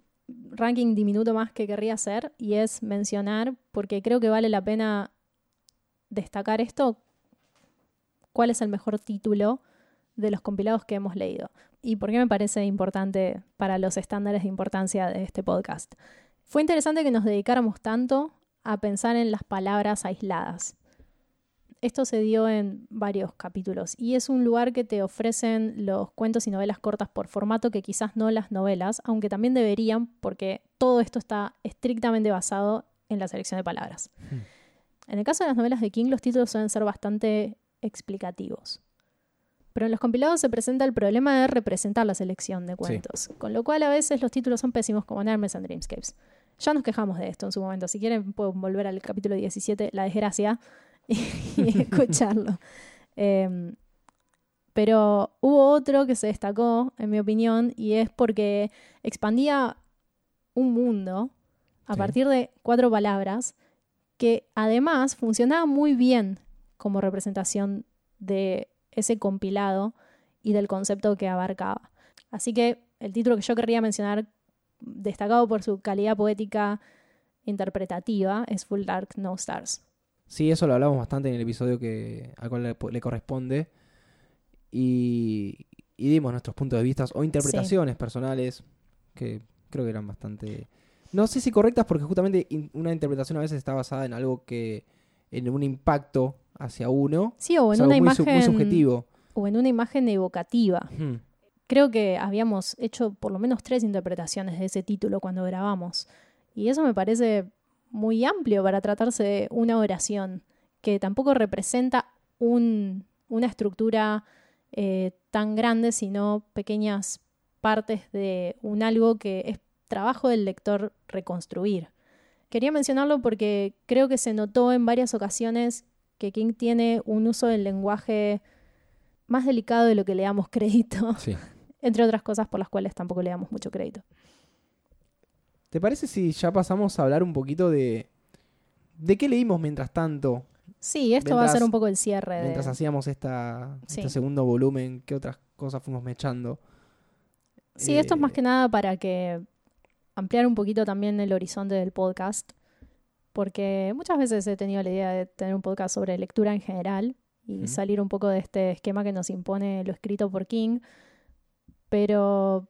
ranking diminuto más que querría hacer y es mencionar, porque creo que vale la pena destacar esto, cuál es el mejor título de los compilados que hemos leído. Y por qué me parece importante para los estándares de importancia de este podcast. Fue interesante que nos dedicáramos tanto a pensar en las palabras aisladas. Esto se dio en varios capítulos y es un lugar que te ofrecen los cuentos y novelas cortas por formato que quizás no las novelas, aunque también deberían porque todo esto está estrictamente basado en la selección de palabras. Hmm. En el caso de las novelas de King, los títulos suelen ser bastante explicativos. Pero en los compilados se presenta el problema de representar la selección de cuentos, con lo cual a veces los títulos son pésimos como Nightmares and Dreamscapes. Ya nos quejamos de esto en su momento. Si quieren, pueden volver al capítulo 17, La desgracia, y escucharlo. Em, pero hubo otro que se destacó, en mi opinión, y es porque expandía un mundo a Sí. partir de cuatro palabras que además funcionaba muy bien como representación de ese compilado y del concepto que abarcaba. Así que el título que yo querría mencionar, destacado por su calidad poética interpretativa, es Full Dark No Stars. Sí, eso lo hablamos bastante en el episodio que, al cual le, le corresponde. Y, y dimos nuestros puntos de vista o interpretaciones personales que creo que eran bastante... No sé si correctas porque justamente in- una interpretación a veces está basada en algo que en un impacto hacia uno. Sí, o en una muy, su- imagen. muy subjetivo. O en una imagen evocativa. Creo que habíamos hecho por lo menos tres interpretaciones de ese título cuando grabamos. Y eso me parece muy amplio para tratarse de una oración, que tampoco representa un- una estructura eh, tan grande, sino pequeñas partes de un algo que es trabajo del lector reconstruir. Quería mencionarlo porque creo que se notó en varias ocasiones que King tiene un uso del lenguaje más delicado de lo que le damos crédito Sí. entre otras cosas por las cuales tampoco le damos mucho crédito. ¿Te parece si ya pasamos a hablar un poquito de. ¿De qué leímos mientras tanto? Sí, esto va a ser un poco el cierre de... Mientras hacíamos esta, Sí. este segundo volumen, ¿qué otras cosas fuimos mechando? Sí, esto es más Eh, que nada para que ampliar un poquito también el horizonte del podcast, porque muchas veces he tenido la idea de tener un podcast sobre lectura en general y salir un poco de este esquema que nos impone lo escrito por King, pero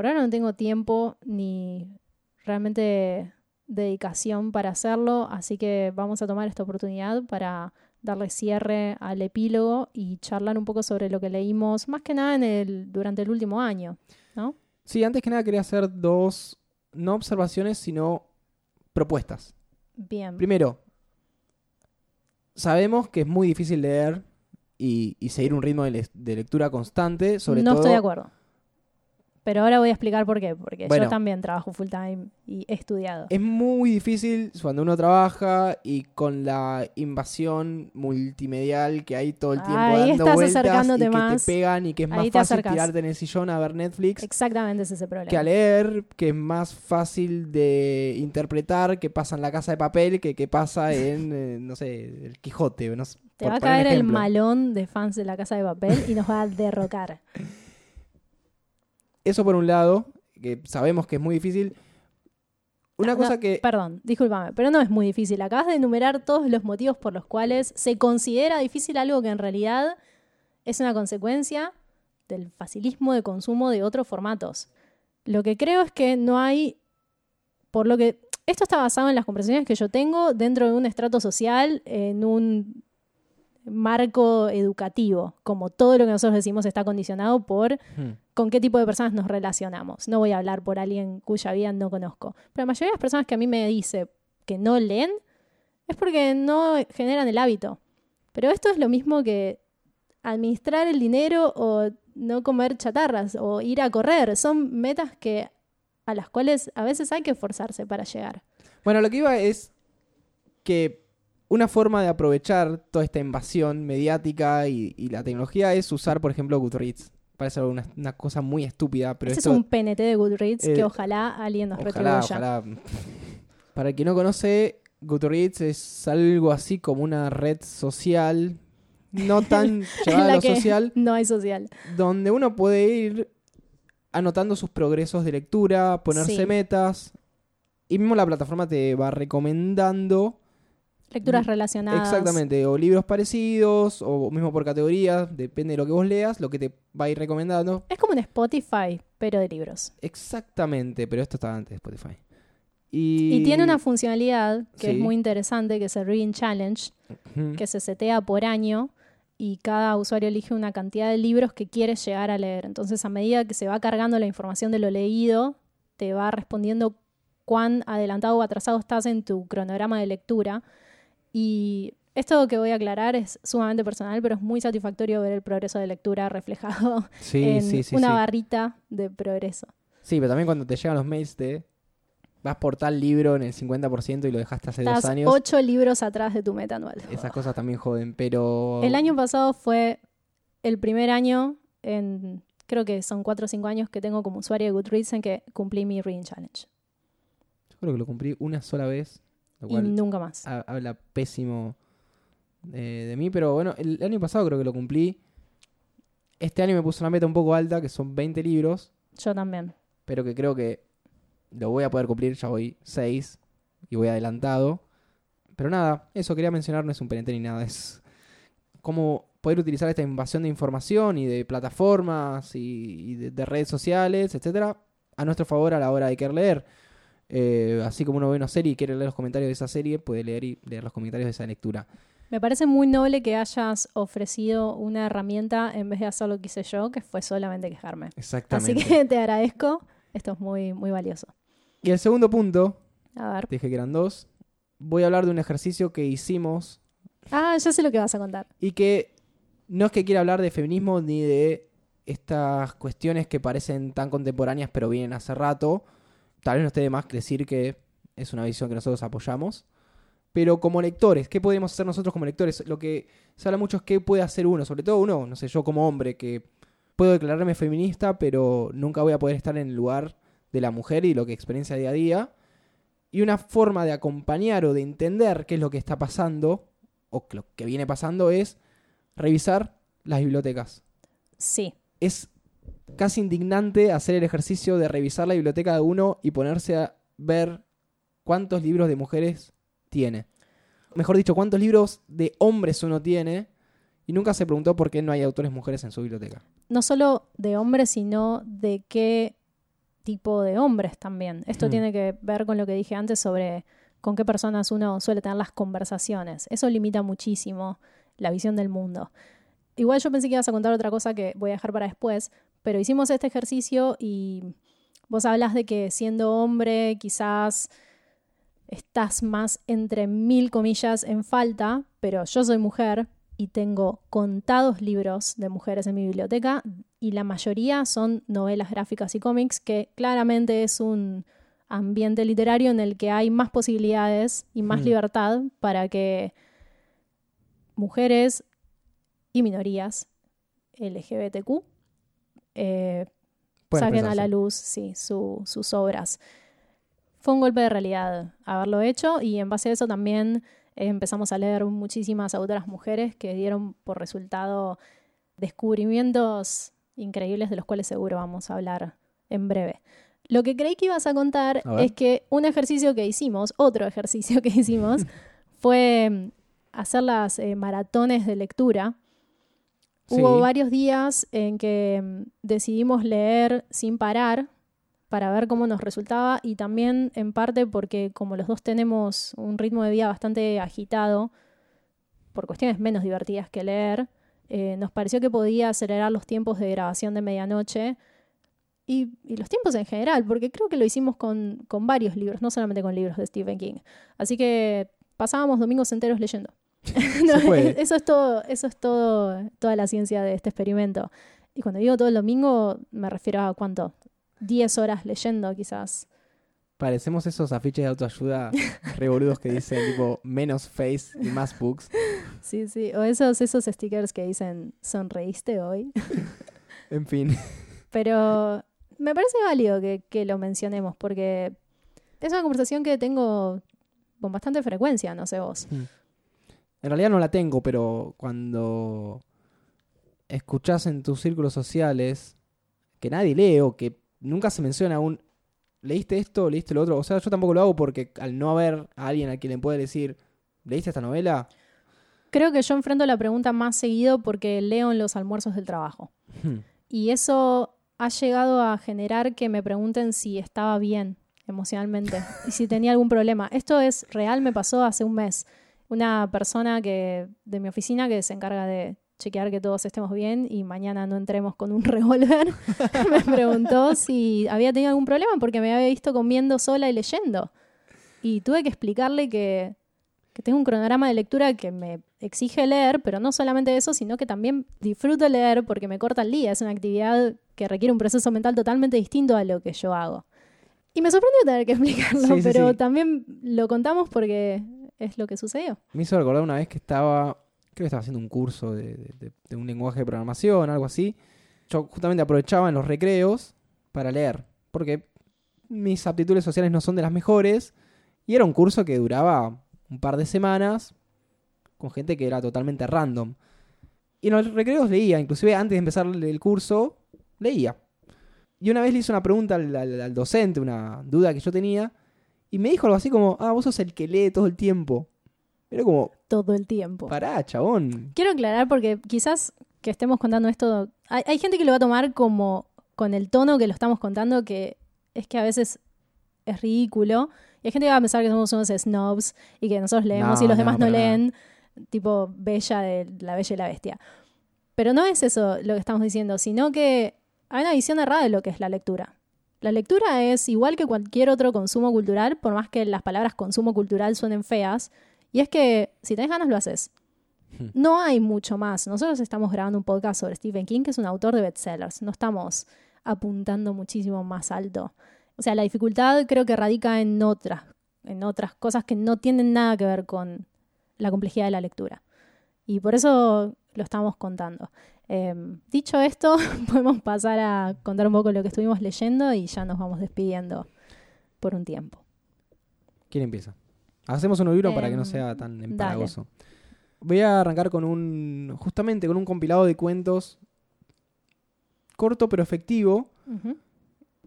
por ahora no tengo tiempo ni realmente dedicación para hacerlo, así que vamos a tomar esta oportunidad para darle cierre al epílogo y charlar un poco sobre lo que leímos, más que nada en el, durante el último año. Sí, antes que nada quería hacer dos, no observaciones, sino propuestas. Bien. Primero, sabemos que es muy difícil leer y, y seguir un ritmo de, le- de lectura constante, sobre no todo... estoy de acuerdo. Pero ahora voy a explicar por qué. Porque Bueno. yo también trabajo full time y he estudiado. Es muy difícil cuando uno trabaja y con la invasión multimedial que hay todo el tiempo Ahí dando estás vueltas acercándote y que más. te pegan y que es más fácil acercas. tirarte en el sillón a ver Netflix Exactamente ese es ese problema. que a leer, que es más fácil de interpretar que pasa en la casa de papel que que pasa en, eh, no sé, el Quijote. no sé, Te va a caer el malón de fans de la casa de papel y nos va a derrocar. Eso por un lado, que sabemos que es muy difícil. Una No, cosa no, que... Perdón, discúlpame, pero no es muy difícil. Acabas de enumerar todos los motivos por los cuales se considera difícil algo que en realidad es una consecuencia del facilismo de consumo de otros formatos. Lo que creo es que no hay, por lo que esto está basado en las conversaciones que yo tengo dentro de un estrato social, en un marco educativo, como todo lo que nosotros decimos está condicionado por Hmm. con qué tipo de personas nos relacionamos. No voy a hablar por alguien cuya vida no conozco. Pero la mayoría de las personas que a mí me dice que no leen es porque no generan el hábito. Pero esto es lo mismo que administrar el dinero o no comer chatarras o ir a correr. Son metas que a las cuales a veces hay que esforzarse para llegar. Bueno, lo que iba es que una forma de aprovechar toda esta invasión mediática y, y la tecnología es usar, por ejemplo, Goodreads. Parece una, una cosa muy estúpida, pero este esto... es un PNT de Goodreads eh, que ojalá alguien nos Ojalá, retribuya. ojalá. Para el que no conoce, Goodreads es algo así como una red social, no tan llevada a lo social, no hay social. donde uno puede ir anotando sus progresos de lectura, ponerse Sí. metas, y mismo la plataforma te va recomendando Lecturas relacionadas. exactamente, o libros parecidos, o mismo por categorías, depende de lo que vos leas, lo que te va a ir recomendando. Es como un Spotify, pero de libros. Exactamente, pero esto estaba antes de Spotify. Y, Y tiene una funcionalidad que es muy interesante, que es el Reading Challenge, que se setea por año y cada usuario elige una cantidad de libros que quiere llegar a leer. Entonces, a medida que se va cargando la información de lo leído, te va respondiendo cuán adelantado o atrasado estás en tu cronograma de lectura. Y esto que voy a aclarar es sumamente personal, pero es muy satisfactorio ver el progreso de lectura reflejado Sí, en sí, sí. una barrita de progreso. Sí, pero también cuando te llegan los mails de vas por tal libro en el 50% y lo dejaste hace Estás dos años, ocho libros atrás de tu meta anual. esas cosas también joden, pero... El año pasado fue el primer año en, creo que son cuatro o cinco años que tengo como usuario de Goodreads en que cumplí mi Reading Challenge. Yo creo que lo cumplí una sola vez, lo Y cual nunca más. ha- habla pésimo eh, de mí, pero bueno, el año pasado creo que lo cumplí. Este año me puse una meta un poco alta, que son 20 libros, Yo también. pero que creo que lo voy a poder cumplir, ya voy 6 y voy adelantado. Pero nada, eso quería mencionar, no es un pendiente ni nada, es cómo poder utilizar esta invasión de información y de plataformas y, y de, de redes sociales, etcétera, a nuestro favor a la hora de querer leer. Eh, así como uno ve una serie y quiere leer los comentarios de esa serie, puede leer y leer los comentarios de esa lectura. Me parece muy noble que hayas ofrecido una herramienta en vez de hacer lo que hice yo, que fue solamente quejarme. Exactamente. Así que te agradezco. Esto es muy, muy valioso. Y el segundo punto, A ver. te dije que eran dos, voy a hablar de un ejercicio que hicimos Ah, ya sé lo que vas a contar. y que no es que quiera hablar de feminismo ni de estas cuestiones que parecen tan contemporáneas pero vienen hace rato. Tal vez no esté de más decir que es una visión que nosotros apoyamos. Pero como lectores, ¿qué podemos hacer nosotros como lectores? Lo que se habla mucho es qué puede hacer uno, sobre todo uno, no sé, yo como hombre, que puedo declararme feminista, pero nunca voy a poder estar en el lugar de la mujer y lo que experiencia día a día. Y una forma de acompañar o de entender qué es lo que está pasando, o lo que viene pasando, es revisar las bibliotecas. Sí. Es casi indignante hacer el ejercicio de revisar la biblioteca de uno y ponerse a ver cuántos libros de mujeres tiene. Mejor dicho, cuántos libros de hombres uno tiene y nunca se preguntó por qué no hay autores mujeres en su biblioteca. No solo de hombres, sino de qué tipo de hombres también. Esto Hmm. tiene que ver con lo que dije antes sobre con qué personas uno suele tener las conversaciones. Eso limita muchísimo la visión del mundo. Igual yo pensé que ibas a contar otra cosa que voy a dejar para después, pero hicimos este ejercicio y vos hablas de que siendo hombre quizás estás más entre mil comillas en falta, pero yo soy mujer y tengo contados libros de mujeres en mi biblioteca y la mayoría son novelas gráficas y cómics, que claramente es un ambiente literario en el que hay más posibilidades y más Mm. libertad para que mujeres y minorías LGBTQ eh, saquen a la luz sí, su- sus obras. Fue un golpe de realidad haberlo hecho y en base a eso también eh, empezamos a leer muchísimas autoras mujeres que dieron por resultado descubrimientos increíbles de los cuales seguro vamos a hablar en breve. Lo que creí que ibas a contar A es que un ejercicio que hicimos, otro ejercicio que hicimos, fue mm, hacer las eh, maratones de lectura. Hubo Sí. varios días en que mm, decidimos leer sin parar para ver cómo nos resultaba y también en parte porque como los dos tenemos un ritmo de vida bastante agitado, por cuestiones menos divertidas que leer, eh, nos pareció que podía acelerar los tiempos de grabación de medianoche y, y los tiempos en general, porque creo que lo hicimos con, con varios libros, no solamente con libros de Stephen King. Así que pasábamos domingos enteros leyendo. No, eso es todo, eso es todo, toda la ciencia de este experimento. Y cuando digo todo el domingo, me refiero a cuánto, 10 horas leyendo quizás. Parecemos esos afiches de autoayuda revoludos que dicen tipo menos face y más books. Sí, sí. O esos, esos stickers que dicen ¿sonreíste hoy? En fin. Pero me parece válido que, que lo mencionemos porque es una conversación que tengo con bastante frecuencia, no sé vos. En realidad no la tengo, pero cuando escuchás en tus círculos sociales que nadie lee o que nunca se menciona un ¿leíste esto? ¿leíste lo otro? O sea, yo tampoco lo hago porque al no haber a alguien a quien le puede decir ¿leíste esta novela? Creo que yo enfrento la pregunta más seguido porque leo en los almuerzos del trabajo. Hmm. Y eso ha llegado a generar que me pregunten si estaba bien emocionalmente y si tenía algún problema. Esto es real, me pasó hace un mes. Una persona que de mi oficina que se encarga de chequear que todos estemos bien y mañana no entremos con un revólver, me preguntó si había tenido algún problema porque me había visto comiendo sola y leyendo. Y tuve que explicarle que, que tengo un cronograma de lectura que me exige leer, pero no solamente eso, sino que también disfruto leer porque me corta el día. Es una actividad que requiere un proceso mental totalmente distinto a lo que yo hago. Y me sorprendió tener que explicarlo, Sí, sí, pero sí. también lo contamos porque es lo que sucedió. Me hizo recordar una vez que estaba, creo que estaba haciendo un curso de, de- un lenguaje de programación, algo así. Yo justamente aprovechaba en los recreos para leer, porque mis aptitudes sociales no son de las mejores, y era un curso que duraba un par de semanas, con gente que era totalmente random. Y en los recreos leía, inclusive antes de empezar el curso, leía. Y una vez le hice una pregunta al docente, una duda que yo tenía, y me dijo algo así como, ah, vos sos el que lee todo el tiempo. Era como, Todo el tiempo. pará, chabón. Quiero aclarar porque quizás que estemos contando esto, hay, hay gente que lo va a tomar como con el tono que lo estamos contando, que es que a veces es ridículo. Y hay gente que va a pensar que somos unos snobs y que nosotros leemos No, y los no, demás no, leen, tipo Bella de La Bella y la Bestia. Pero no es eso lo que estamos diciendo, sino que hay una visión errada de lo que es la lectura. La lectura es igual que cualquier otro consumo cultural, por más que las palabras consumo cultural suenen feas, y es que si tenés ganas lo haces. Hmm. No hay mucho más. Nosotros estamos grabando un podcast sobre Stephen King, que es un autor de bestsellers. No estamos apuntando muchísimo más alto. O sea, la dificultad creo que radica en otras, en otras cosas que no tienen nada que ver con la complejidad de la lectura. Y por eso lo estamos contando. Eh, dicho esto, podemos pasar a contar un poco lo que estuvimos leyendo y ya nos vamos despidiendo por un tiempo. ¿Quién empieza? Hacemos un libro para que no Em, sea tan dale. empalagoso. Voy a arrancar con un. justamente con un compilado de cuentos corto pero efectivo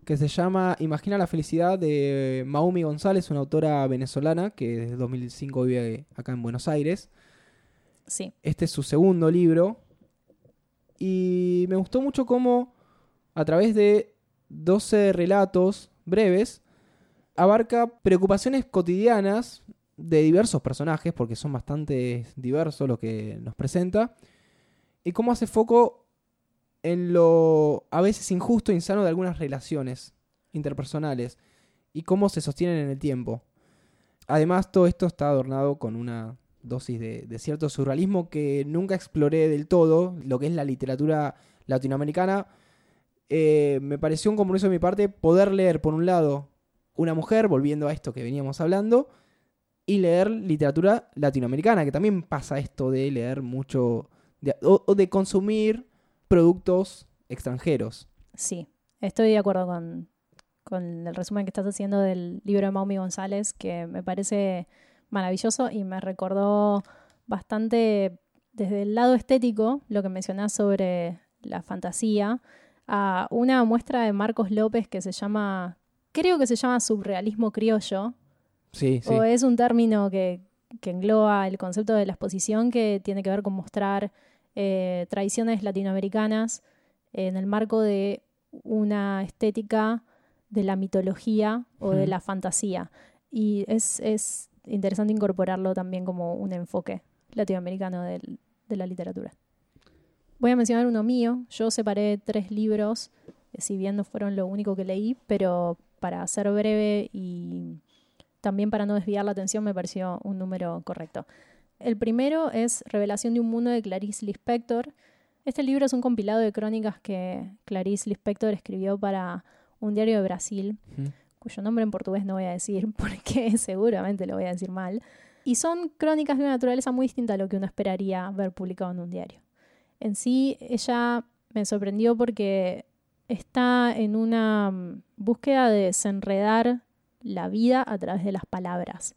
que se llama Imagina la felicidad de Maumi González, una autora venezolana que desde 2005 vive acá en Buenos Aires. Sí. Este es su segundo libro. Y me gustó mucho cómo, a través de 12 relatos breves, abarca preocupaciones cotidianas de diversos personajes, porque son bastante diversos los que nos presenta, y cómo hace foco en lo a veces injusto e insano de algunas relaciones interpersonales, y cómo se sostienen en el tiempo. Además, todo esto está adornado con una dosis de, cierto surrealismo que nunca exploré del todo, lo que es la literatura latinoamericana. Eh, me pareció un compromiso de mi parte poder leer, por un lado, una mujer, volviendo a esto que veníamos hablando, y leer literatura latinoamericana, que también pasa esto de leer mucho, o de consumir productos extranjeros. Sí, estoy de acuerdo con, con el resumen que estás haciendo del libro de Maumi González, que me parece maravilloso y me recordó bastante desde el lado estético lo que mencionás sobre la fantasía, a una muestra de Marcos López que se llama, creo que se llama surrealismo criollo, Sí, sí. o es un término que, que engloba el concepto de la exposición que tiene que ver con mostrar eh, tradiciones latinoamericanas en el marco de una estética de la mitología o de la fantasía. Y es, es interesante incorporarlo también como un enfoque latinoamericano de la literatura. Voy a mencionar uno mío. Yo separé tres libros, eh, si bien no fueron lo único que leí, pero para ser breve y también para no desviar la atención me pareció un número correcto. El primero es Revelación de un mundo de Clarice Lispector. Este libro es un compilado de crónicas que Clarice Lispector escribió para un diario de Brasil. Cuyo nombre en portugués no voy a decir porque seguramente lo voy a decir mal. Y son crónicas de una naturaleza muy distinta a lo que uno esperaría ver publicado en un diario. En sí, ella me sorprendió porque está en una mm, búsqueda de desenredar la vida a través de las palabras.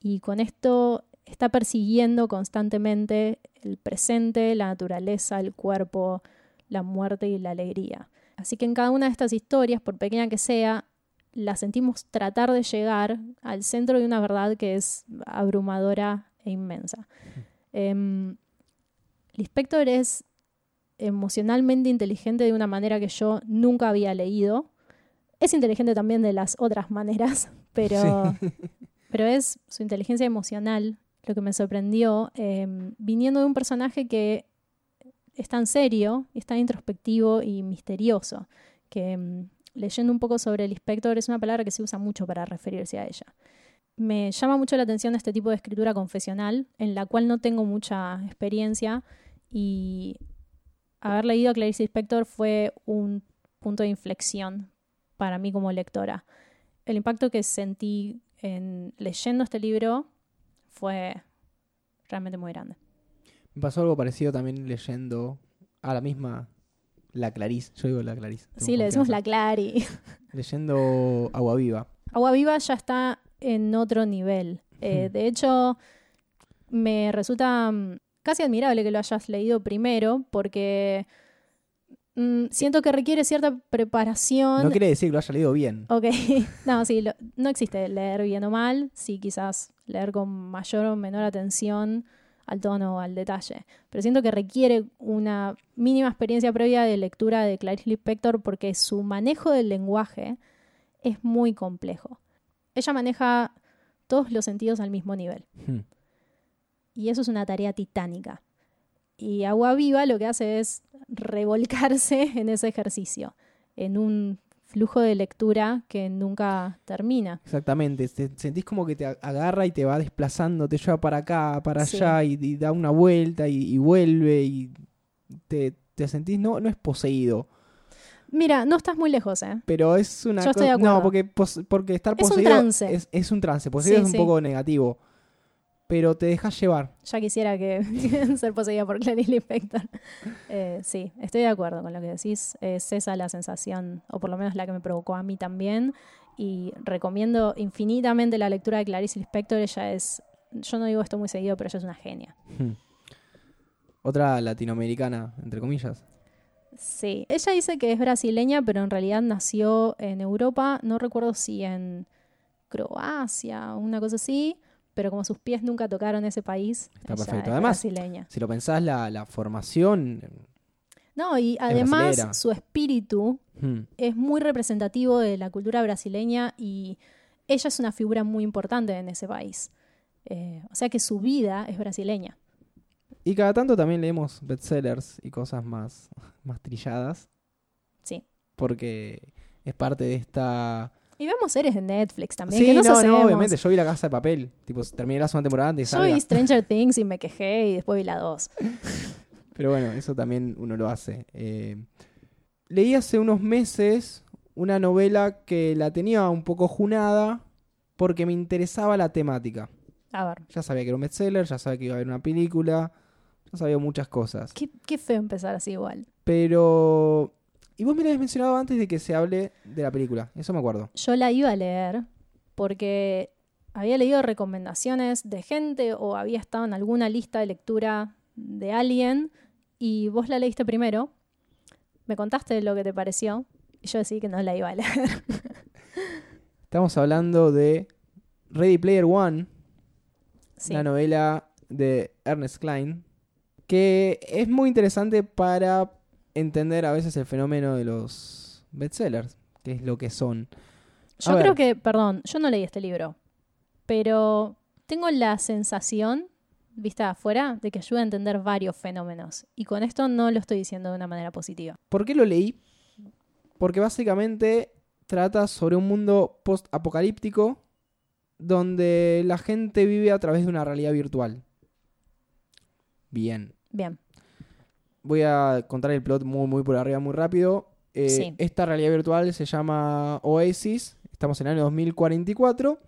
Y con esto está persiguiendo constantemente el presente, la naturaleza, el cuerpo, la muerte y la alegría. Así que en cada una de estas historias, por pequeña que sea, la sentimos tratar de llegar al centro de una verdad que es abrumadora e inmensa. Em, Lispector es emocionalmente inteligente de una manera que yo nunca había leído. Es inteligente también de las otras maneras, pero, pero es su inteligencia emocional lo que me sorprendió, em, viniendo de un personaje que es tan serio, es tan introspectivo y misterioso, que em, leyendo un poco sobre el inspector es una palabra que se usa mucho para referirse a ella. Me llama mucho la atención este tipo de escritura confesional, en la cual no tengo mucha experiencia y haber leído a Clarice Lispector fue un punto de inflexión para mí como lectora. El impacto que sentí en leyendo este libro fue realmente muy grande. Me pasó algo parecido también leyendo a la misma, la Clarice. Yo digo la Clarice. Sí, le decimos la. Clary. Leyendo Agua Viva. Agua Viva ya está en otro nivel. Eh, Ujú. de hecho, me resulta mm, casi admirable que lo hayas leído primero porque mm, siento que requiere cierta preparación. No quiere decir que lo haya leído bien. Ok, no, sí, lo- no existe leer bien o mal, sí quizás leer con mayor o menor atención al tono o al detalle, pero siento que requiere una mínima experiencia previa de lectura de Clarice Lispector porque su manejo del lenguaje es muy complejo. ella maneja todos los sentidos al mismo nivel. Hmm. Y eso es una tarea titánica. Y Agua Viva lo que hace es revolcarse en ese ejercicio, en un flujo de lectura que nunca termina. Exactamente, te sentís como que te agarra y te va desplazando, te lleva para acá, para Sí. allá y, y da una vuelta y, y vuelve y te, te sentís, no, no es poseído, Mira, no estás muy lejos, ¿eh? pero es una Yo estoy de acuerdo. No, porque, pos- porque estar Es un poseído trance. Es, es un trance, poseído Sí, es un sí. poco negativo, pero te dejas llevar. Ya quisiera que ser poseída por Clarice Lispector. Eh, sí, estoy de acuerdo con lo que decís. Es esa la sensación, o por lo menos la que me provocó a mí también. Y recomiendo infinitamente la lectura de Clarice Lispector. Ella es, yo no digo esto muy seguido, pero ella es una genia. Hmm. Otra latinoamericana, entre comillas. Sí, ella dice que es brasileña, pero en realidad nació en Europa. No recuerdo si en Croacia o una cosa así. Pero como sus pies nunca tocaron ese país, Está perfecto. es Además, brasileña. Si lo pensás, la, la formación... No, y además brasilera. su espíritu hmm, es muy representativo de la cultura brasileña y ella es una figura muy importante en ese país. Eh, o sea que su vida es brasileña. Y cada tanto también leemos bestsellers y cosas más, más trilladas. Sí. Porque es parte de esta... Y vemos series de Netflix también, sí, que no, no, obviamente. Yo vi La Casa de Papel. Tipo, terminé la segunda temporada antes Yo salga. vi Stranger Things y me quejé y después vi la 2. Pero bueno, eso también uno lo hace. Eh, leí hace unos meses una novela que la tenía un poco junada porque me interesaba la temática. A ver, Ya sabía que era un bestseller, ya sabía que iba a haber una película, ya sabía muchas cosas. qué, qué feo empezar así igual. Pero... Y vos me lo habías mencionado antes de que se hable de la película, eso me acuerdo. Yo la iba a leer porque había leído recomendaciones de gente o había estado en alguna lista de lectura de alguien y vos la leíste primero, me contaste lo que te pareció y yo decidí que no la iba a leer. Estamos hablando de Ready Player One, Sí. una novela de Ernest Klein, que es muy interesante para entender a veces el fenómeno de los bestsellers, que es lo que son. A Yo ver. creo que, perdón, yo no leí este libro, pero tengo la sensación, vista afuera, de que ayuda a entender varios fenómenos. Y con esto no lo estoy diciendo de una manera positiva. ¿Por qué lo leí? Porque básicamente trata sobre un mundo post-apocalíptico donde la gente vive a través de una realidad virtual. Bien. Bien, Voy a contar el plot muy, muy por arriba, muy rápido. Eh, Sí. Esta realidad virtual se llama Oasis. Estamos en el año 2044.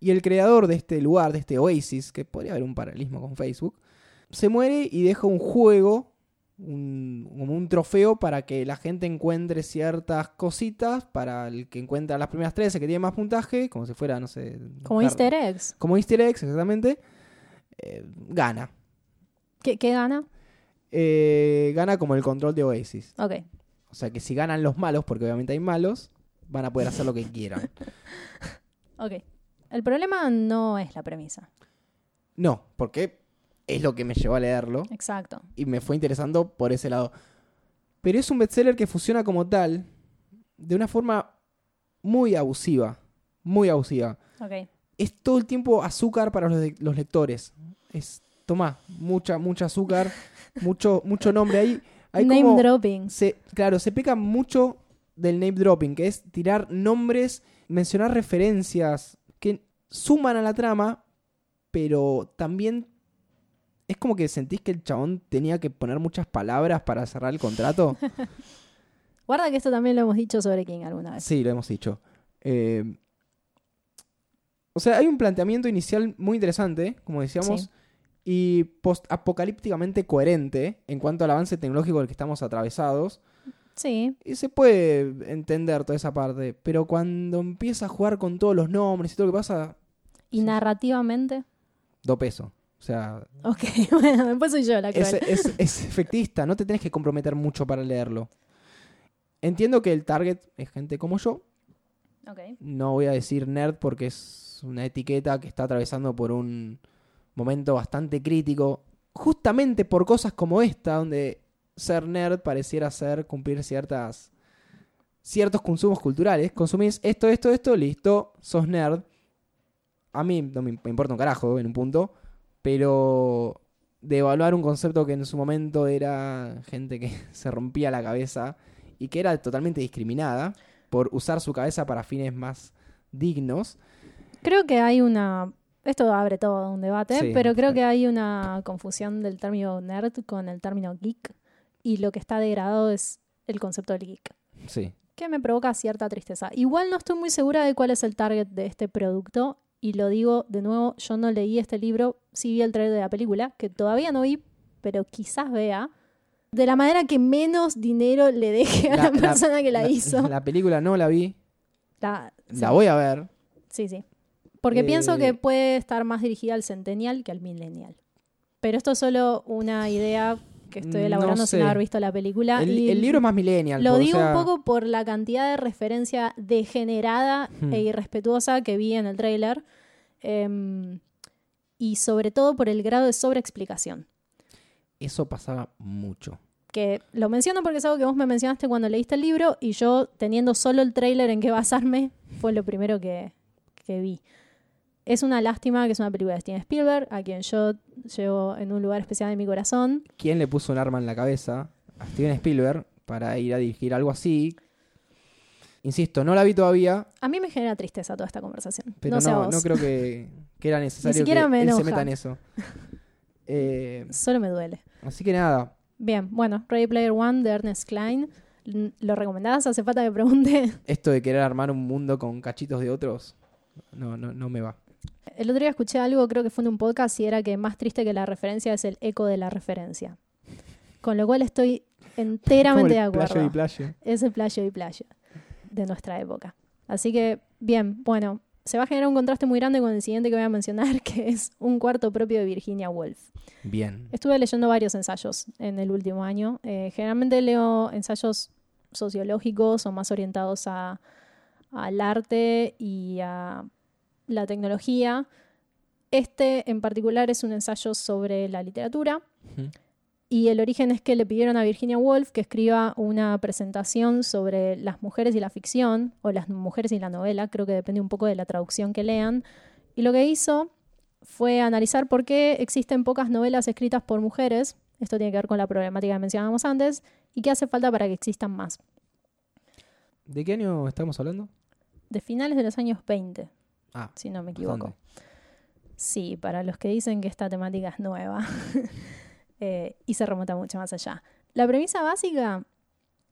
Y el creador de este lugar, de este Oasis, que podría haber un paralelismo con Facebook, se muere y deja un juego, un, como un trofeo para que la gente encuentre ciertas cositas. Para el que encuentra las primeras tres, el que tiene más puntaje, como si fuera, no sé. como easter eggs. Como Easter eggs, exactamente. eh, gana. ¿Qué, qué gana? Eh, gana como el control de Oasis. Ok, O sea que si ganan los malos, porque obviamente hay malos, van a poder hacer lo que quieran. ok. El problema no es la premisa. No, porque es lo que me llevó a leerlo Exacto. y me fue interesando por ese lado. Pero es un bestseller que funciona como tal de una forma muy abusiva. Muy abusiva. Ok. Es todo el tiempo azúcar para los, los lectores. Es, toma, mucha, mucha azúcar, mucho, mucho nombre ahí. Hay Name como- dropping. se, claro, se peca mucho del name dropping, que es tirar nombres, mencionar referencias que suman a la trama, pero también es como que sentís que el chabón tenía que poner muchas palabras para cerrar el contrato. Guarda que esto también lo hemos dicho sobre King alguna vez. sí, lo hemos dicho. Eh, o sea, hay un planteamiento inicial muy interesante, como decíamos, Sí. Y post-apocalípticamente coherente en cuanto al avance tecnológico del que estamos atravesados. Sí, Y se puede entender toda esa parte, pero cuando empieza a jugar con todos los nombres y todo lo que pasa, y narrativamente. do peso. O sea, Ok, bueno, después soy yo la es, cruel. es, es efectista, no te tenés que comprometer mucho para leerlo. Entiendo que el target es gente como yo. Ok. No voy a decir nerd porque es una etiqueta que está atravesando por un momento bastante crítico. Justamente por cosas como esta, donde ser nerd pareciera ser cumplir ciertas ciertos consumos culturales. Consumís esto, esto, esto, listo, sos nerd. A mí no me, importa un carajo en un punto, pero de evaluar un concepto que en su momento era gente que se rompía la cabeza y que era totalmente discriminada por usar su cabeza para fines más dignos. Creo que hay una. Esto abre todo un debate, Sí, pero creo que hay una confusión del término nerd con el término geek. Y lo que está degradado es el concepto del geek. Sí. que me provoca cierta tristeza. Igual no estoy muy segura de cuál es el target de este producto. Y lo digo de nuevo, yo no leí este libro, sí vi el trailer de la película, que todavía no vi, pero quizás vea. De la manera que menos dinero le deje a la, persona que la, hizo. La película no la vi, La- sí, la voy a ver. sí, sí. Porque Eh, pienso que puede estar más dirigida al centennial que al millennial. Pero esto es solo una idea que estoy No elaborando sin haber visto la película. El, y el libro es más millennial. Lo por- o digo sea, un poco por la cantidad de referencia degenerada Hmm. e irrespetuosa que vi en el tráiler. em, y sobre todo por el grado de sobreexplicación. Eso pasaba mucho. Que lo menciono porque es algo que vos me mencionaste cuando leíste el libro y yo, teniendo solo el tráiler en que basarme, fue lo primero que, que vi. Es una lástima que es una película de Steven Spielberg, a quien yo llevo en un lugar especial en mi corazón. ¿Quién le puso un arma en la cabeza a Steven Spielberg para ir a dirigir algo así? Insisto, no la vi todavía, A mí me genera tristeza toda esta conversación. pero no no, creo que, que era necesario siquiera que me él se meta en eso. Eh, Solo me duele. así que nada, Bien, bueno, Ready Player One de Ernest Klein. ¿Lo recomendás? Hace falta que pregunte. esto de querer armar un mundo con cachitos de otros, no, no, no me va. El otro día escuché algo, creo que fue en un podcast, y era que más triste que la referencia es el eco de la referencia. Con lo cual estoy enteramente de Como el acuerdo. playo y playo. Es el playo y playa de nuestra época. Así que, bien, bueno, se va a generar un contraste muy grande con el siguiente que voy a mencionar, que es un cuarto propio de Virginia Woolf. Bien. Estuve leyendo varios ensayos en el último año. Eh, generalmente leo ensayos sociológicos o más orientados a- al arte y a la tecnología. Este en particular es un ensayo sobre la literatura. Y el origen es que le pidieron a Virginia Woolf que escriba una presentación sobre las mujeres y la ficción, o las mujeres y la novela, creo que depende un poco de la traducción que lean. Y lo que hizo fue analizar por qué existen pocas novelas escritas por mujeres, esto tiene que ver con la problemática que mencionábamos antes, y qué hace falta para que existan más. ¿De qué año estamos hablando? De finales de los años 20, Ah, si no me equivoco. bastante. Sí, para los que dicen que esta temática es nueva eh, y se remonta mucho más allá. La premisa básica,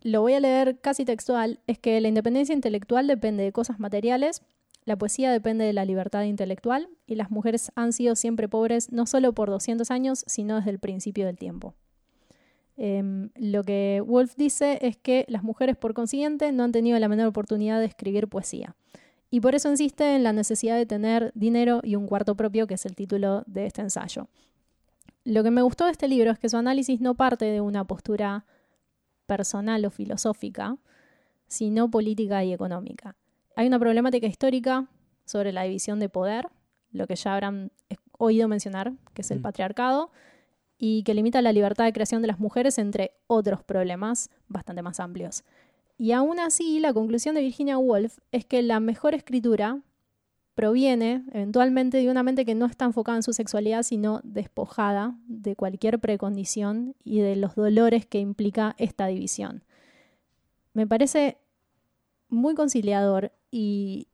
lo voy a leer casi textual, es que la independencia intelectual depende de cosas materiales, la poesía depende de la libertad intelectual y las mujeres han sido siempre pobres no solo por 200 años, sino desde el principio del tiempo. Em, lo que Wolf dice es que las mujeres, por consiguiente, no han tenido la menor oportunidad de escribir poesía. Y por eso insiste en la necesidad de tener dinero y un cuarto propio, que es el título de este ensayo. Lo que me gustó de este libro es que su análisis no parte de una postura personal o filosófica, sino política y económica. Hay una problemática histórica sobre la división de poder, lo que ya habrán oído mencionar, que es el Mm. patriarcado, y que limita la libertad de creación de las mujeres, entre otros problemas bastante más amplios. Y aún así, la conclusión de Virginia Woolf es que la mejor escritura proviene eventualmente de una mente que no está enfocada en su sexualidad, sino despojada de cualquier precondición y de los dolores que implica esta división. Me parece muy conciliador y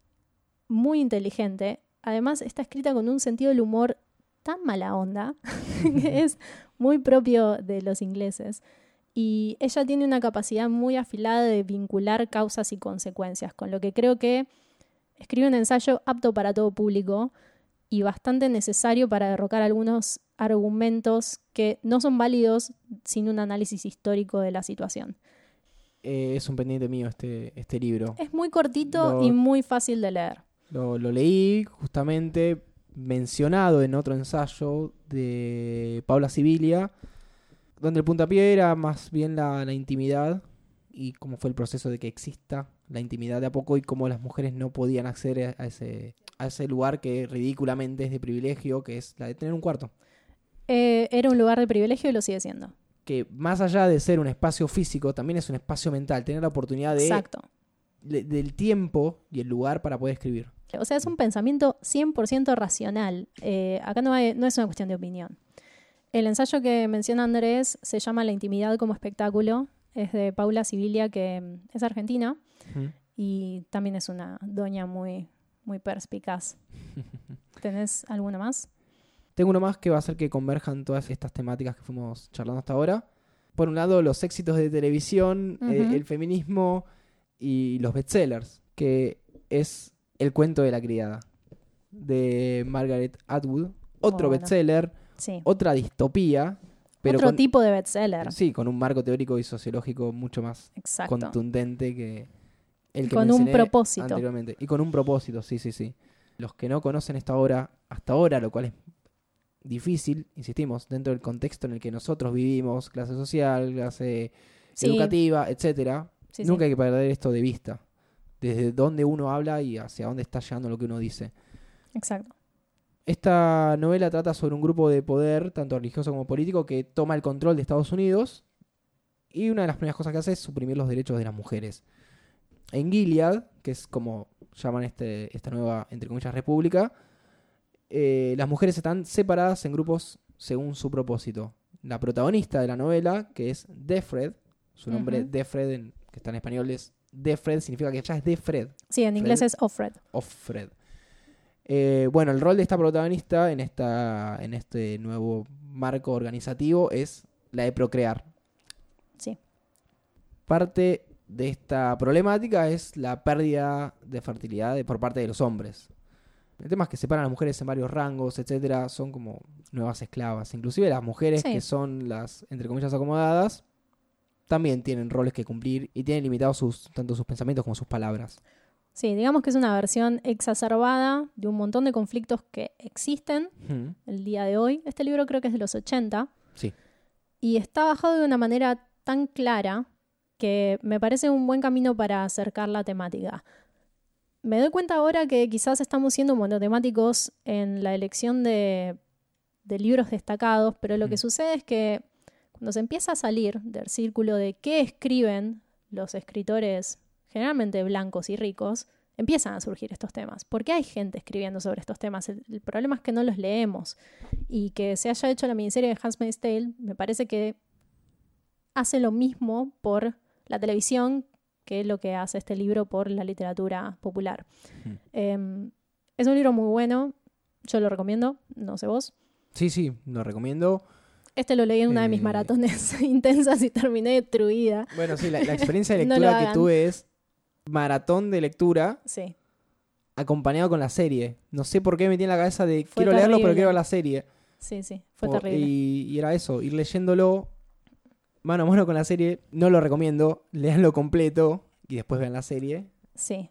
muy inteligente. Además, está escrita con un sentido del humor tan mala onda, que es muy propio de los ingleses. Y ella tiene una capacidad muy afilada de vincular causas y consecuencias, con lo que creo que escribe un ensayo apto para todo público y bastante necesario para derrocar algunos argumentos que no son válidos sin un análisis histórico de la situación. Eh, es un pendiente mío este, este libro. Es muy cortito Lo- y muy fácil de leer. Lo, lo leí justamente mencionado en otro ensayo de Paula Sibilia, donde el puntapié era más bien la, la intimidad y cómo fue el proceso de que exista la intimidad de a poco y cómo las mujeres no podían acceder a ese, a ese lugar que ridículamente es de privilegio, que es la de tener un cuarto. Eh, era un lugar de privilegio y lo sigue siendo. Que más allá de ser un espacio físico, también es un espacio mental, tener la oportunidad de Exacto. del tiempo y el lugar para poder escribir. O sea, es un pensamiento 100% racional. Eh, acá no, hay- no es una cuestión de opinión. El ensayo que menciona Andrés se llama La intimidad como espectáculo. Es de Paula Sibilia, que mm, es argentina y también es una doña muy, muy perspicaz. ¿Tenés alguna más? Tengo uno más que va a hacer que converjan todas estas temáticas que fuimos charlando hasta ahora. Por un lado, los éxitos de televisión, eh, el feminismo y los bestsellers, que es El cuento de la criada, de Margaret Atwood. Otro bueno. bestseller, Sí. otra distopía, pero Otro con, tipo de bestseller. sí, con un marco teórico y sociológico mucho más Exacto. contundente que el que Con un propósito. anteriormente. Y con un propósito, sí, sí, sí. Los que no conocen esta obra hasta ahora, lo cual es difícil, insistimos, dentro del contexto en el que nosotros vivimos, clase social, clase Sí. educativa, etcétera, Sí, nunca hay que perder esto de vista. Desde dónde uno habla y hacia dónde está llegando lo que uno dice. Exacto. Esta novela trata sobre un grupo de poder, tanto religioso como político, que toma el control de Estados Unidos y una de las primeras cosas que hace es suprimir los derechos de las mujeres. En Gilead, que es como llaman este, esta nueva, entre comillas, república, eh, las mujeres están separadas en grupos según su propósito. La protagonista de la novela, que es Defred, su nombre Ujú. Defred, en- que está en español es Defred, significa que ella es Defred. Sí, en inglés es Offred. of Fred. Eh, bueno, el rol de esta protagonista en, esta, en este nuevo marco organizativo es la de procrear. Sí. Parte de esta problemática es la pérdida de fertilidad de- por parte de los hombres. El tema es que separan a las mujeres en varios rangos, etcétera, son como nuevas esclavas. Inclusive las mujeres Sí. que son las, entre comillas, acomodadas, también tienen roles que cumplir y tienen limitados sus, tanto sus pensamientos como sus palabras. Sí, digamos que es una versión exacerbada de un montón de conflictos que existen el día de hoy. Este libro creo que es de los 80 Sí. y está bajado de una manera tan clara que me parece un buen camino para acercar la temática. Me doy cuenta ahora que quizás estamos siendo monotemáticos en la elección de, de libros destacados, pero lo que sucede es que cuando se empieza a salir del círculo de qué escriben los escritores generalmente blancos y ricos, empiezan a surgir estos temas. ¿Por qué hay gente escribiendo sobre estos temas? El, el problema es que no los leemos. Y que se haya hecho la miniserie de Handmaid's Tale, me parece que hace lo mismo por la televisión que lo que hace este libro por la literatura popular. Ujú. Eh, es un libro muy bueno, yo lo recomiendo, no sé vos. Sí, sí, lo recomiendo. Este lo leí en una de mis Eh. maratones intensas y terminé destruida. Bueno, sí, la, la experiencia de No lectura que tuve es maratón de lectura Sí, acompañado con la serie. No sé por qué me metí en la cabeza de Fue quiero leerlo, pero quiero ver la serie. sí, sí, fue O- terrible. y, y era eso, ir leyéndolo mano a mano con la serie. No lo recomiendo, leanlo completo y después vean la serie. Sí.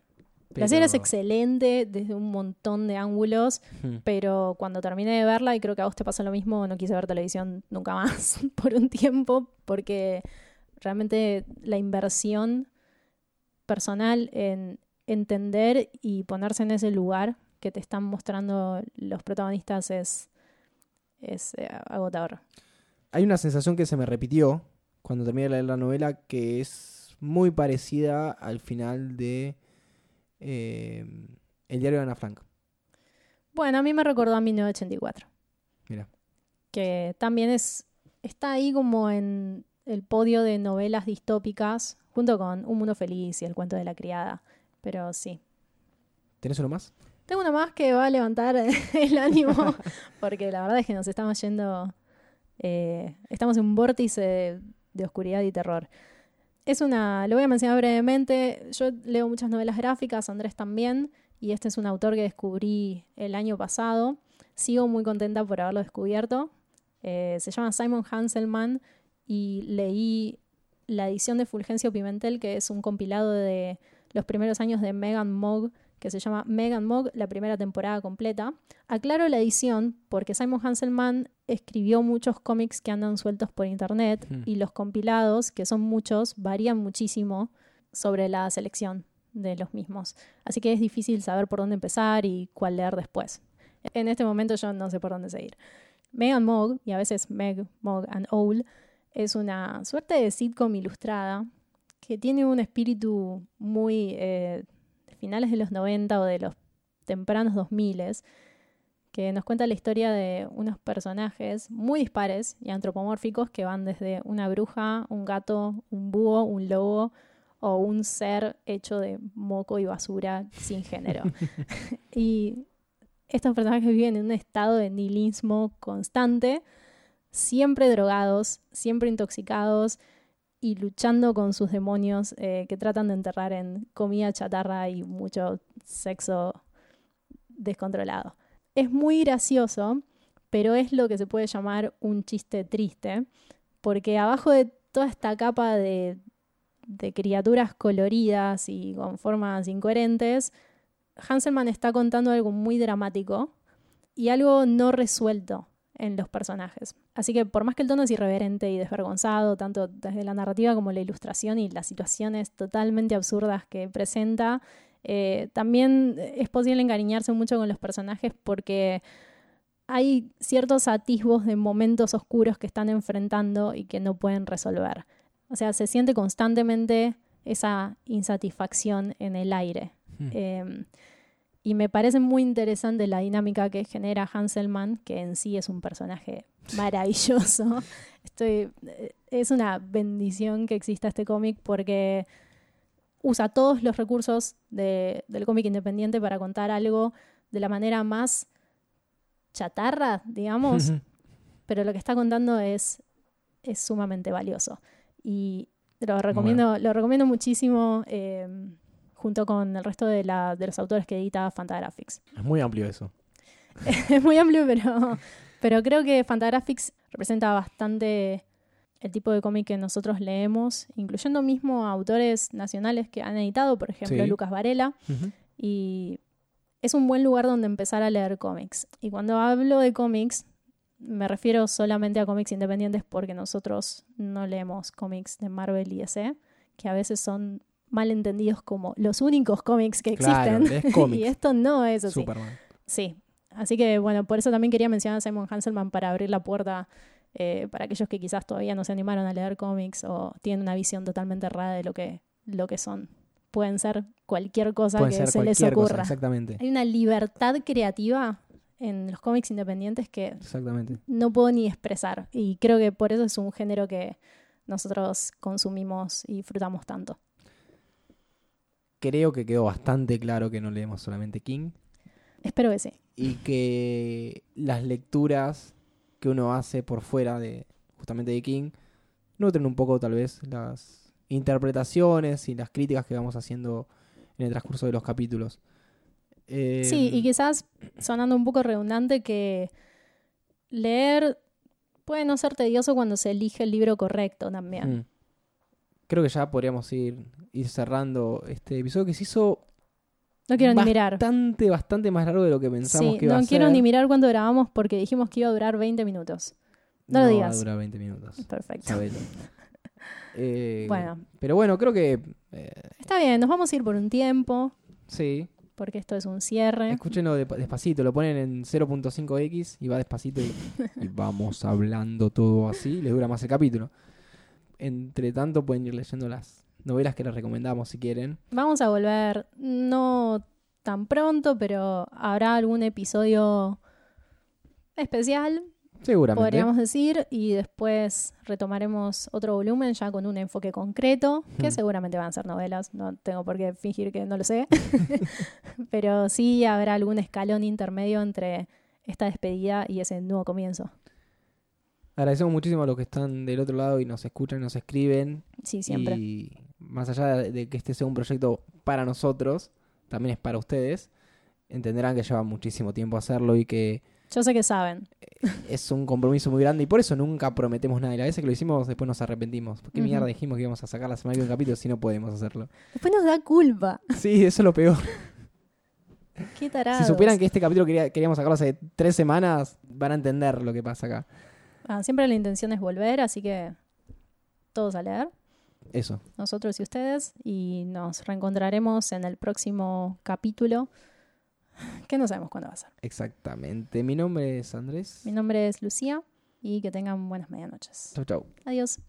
pero- La serie es excelente desde un montón de ángulos, pero cuando terminé de verla, y creo que a vos te pasa lo mismo, no quise ver televisión nunca más por un tiempo, porque realmente la inversión personal en entender y ponerse en ese lugar que te están mostrando los protagonistas es, es eh, agotador. Hay una sensación que se me repitió cuando terminé de leer la novela que es muy parecida al final de eh, El diario de Ana Frank. Bueno, a mí me recordó a 1984. Mira. Que también es. está ahí como en el podio de novelas distópicas, junto con Un Mundo Feliz y El Cuento de la Criada. Pero sí. ¿Tenés uno más? Tengo una más que va a levantar el ánimo, porque la verdad es que nos estamos yendo. eh, estamos en un vórtice de, de oscuridad y terror. Es una. Lo voy a mencionar brevemente. Yo leo muchas novelas gráficas, Andrés también, y este es un autor que descubrí el año pasado. Sigo muy contenta por haberlo descubierto. Eh, se llama Simon Hanselman y leí la edición de Fulgencio Pimentel, que es un compilado de los primeros años de Megan Mogg, que se llama Megan Mogg, la primera temporada completa. Aclaro la edición porque Simon Hanselman escribió muchos cómics que andan sueltos por internet Hmm. y los compilados, que son muchos, varían muchísimo sobre la selección de los mismos. Así que es difícil saber por dónde empezar y cuál leer después. En este momento yo no sé por dónde seguir. Megan Mogg, y a veces Meg, Mogg and Owl, es una suerte de sitcom ilustrada que tiene un espíritu muy eh, de finales de los 90 o de los tempranos 2000 que nos cuenta la historia de unos personajes muy dispares y antropomórficos que van desde una bruja, un gato, un búho, un lobo o un ser hecho de moco y basura sin género. y estos personajes viven en un estado de nihilismo constante, siempre drogados, siempre intoxicados y luchando con sus demonios eh, que tratan de enterrar en comida chatarra y mucho sexo descontrolado. Es muy gracioso, pero es lo que se puede llamar un chiste triste, porque abajo de toda esta capa de, de criaturas coloridas y con formas incoherentes, Hanselman está contando algo muy dramático y algo no resuelto en los personajes. Así que por más que el tono es irreverente y desvergonzado, tanto desde la narrativa como la ilustración y las situaciones totalmente absurdas que presenta, eh, también es posible encariñarse mucho con los personajes porque hay ciertos atisbos de momentos oscuros que están enfrentando y que no pueden resolver. O sea, se siente constantemente esa insatisfacción en el aire. Hmm. Em, y me parece muy interesante la dinámica que genera Hanselman, que en sí es un personaje maravilloso. Estoy, eh, es una bendición que exista este cómic porque usa todos los recursos del cómic independiente para contar algo de la manera más chatarra, digamos, pero lo que está contando es, es sumamente valioso. Y lo recomiendo, lo recomiendo muchísimo eh, junto con el resto de, la, de los autores que edita Fantagraphics. Es muy amplio eso. es muy amplio, pero, pero creo que Fantagraphics representa bastante el tipo de cómic que nosotros leemos, incluyendo mismo autores nacionales que han editado, por ejemplo, Lucas Varela. Y es un buen lugar donde empezar a leer cómics. Y cuando hablo de cómics, me refiero solamente a cómics independientes porque nosotros no leemos cómics de Marvel y DC, que a veces son mal entendidos como los únicos cómics que existen. y esto no es así. Superman. Sí. Así que bueno, por eso también quería mencionar a Simon Hanselman para abrir la puerta eh, para aquellos que quizás todavía no se animaron a leer cómics o tienen una visión totalmente errada de lo que, lo que son. Pueden ser cualquier cosa que se les ocurra. exactamente. Hay una libertad creativa en los cómics independientes que no puedo ni expresar. Y creo que por eso es un género que nosotros consumimos y disfrutamos tanto. Creo que quedó bastante claro que no leemos solamente King. Espero que sí. Y que las lecturas que uno hace por fuera de justamente de King, nutren un poco tal vez las interpretaciones y las críticas que vamos haciendo en el transcurso de los capítulos. sí, y quizás sonando un poco redundante que leer puede no ser tedioso cuando se elige el libro correcto también. Mm. Creo que ya podríamos ir, ir cerrando este episodio que se hizo no quiero ni mirar. Bastante, bastante más largo de lo que pensamos que iba a ser. No quiero ni mirar cuándo grabamos porque dijimos que iba a durar 20 minutos. No, lo digas. Va a durar 20 minutos. Perfecto. eh, bueno. Pero bueno, creo que. Eh, Está bien, nos vamos a ir por un tiempo. Sí. Porque esto es un cierre. Escúchenlo despacito, lo ponen en 0.5x y va despacito y, y, vamos hablando todo así. Les dura más el capítulo. Entre tanto, pueden ir leyendo las, novelas que les recomendamos si quieren. Vamos a volver no tan pronto, pero habrá algún episodio especial. Seguramente. Podríamos decir, y después retomaremos otro volumen ya con un enfoque concreto, que seguramente van a ser novelas, no tengo por qué fingir que no lo sé, pero sí habrá algún escalón intermedio entre esta despedida y ese nuevo comienzo. Agradecemos muchísimo a los que están del otro lado y nos escuchan, nos escriben. Sí, siempre. Y más allá de que este sea un proyecto para nosotros, también es para ustedes. Entenderán que lleva muchísimo tiempo hacerlo y que... Yo sé que saben. Es un compromiso muy grande y por eso nunca prometemos nada. Y la vez que lo hicimos, después nos arrepentimos. ¿Por qué mierda dijimos que íbamos a sacar la semana que un capítulo si no podemos hacerlo? Después nos da culpa. Sí, eso es lo peor. Qué tarado. Si supieran que este capítulo queríamos sacarlo hace tres semanas, van a entender lo que pasa acá. Ah, siempre la intención es volver, así que todos a leer. Eso. Nosotros y ustedes. Y nos reencontraremos en el próximo capítulo. Que no sabemos cuándo va a ser. Exactamente. Mi nombre es Andrés. Mi nombre es Lucía. Y que tengan buenas medianoches. Chau, chau. Adiós.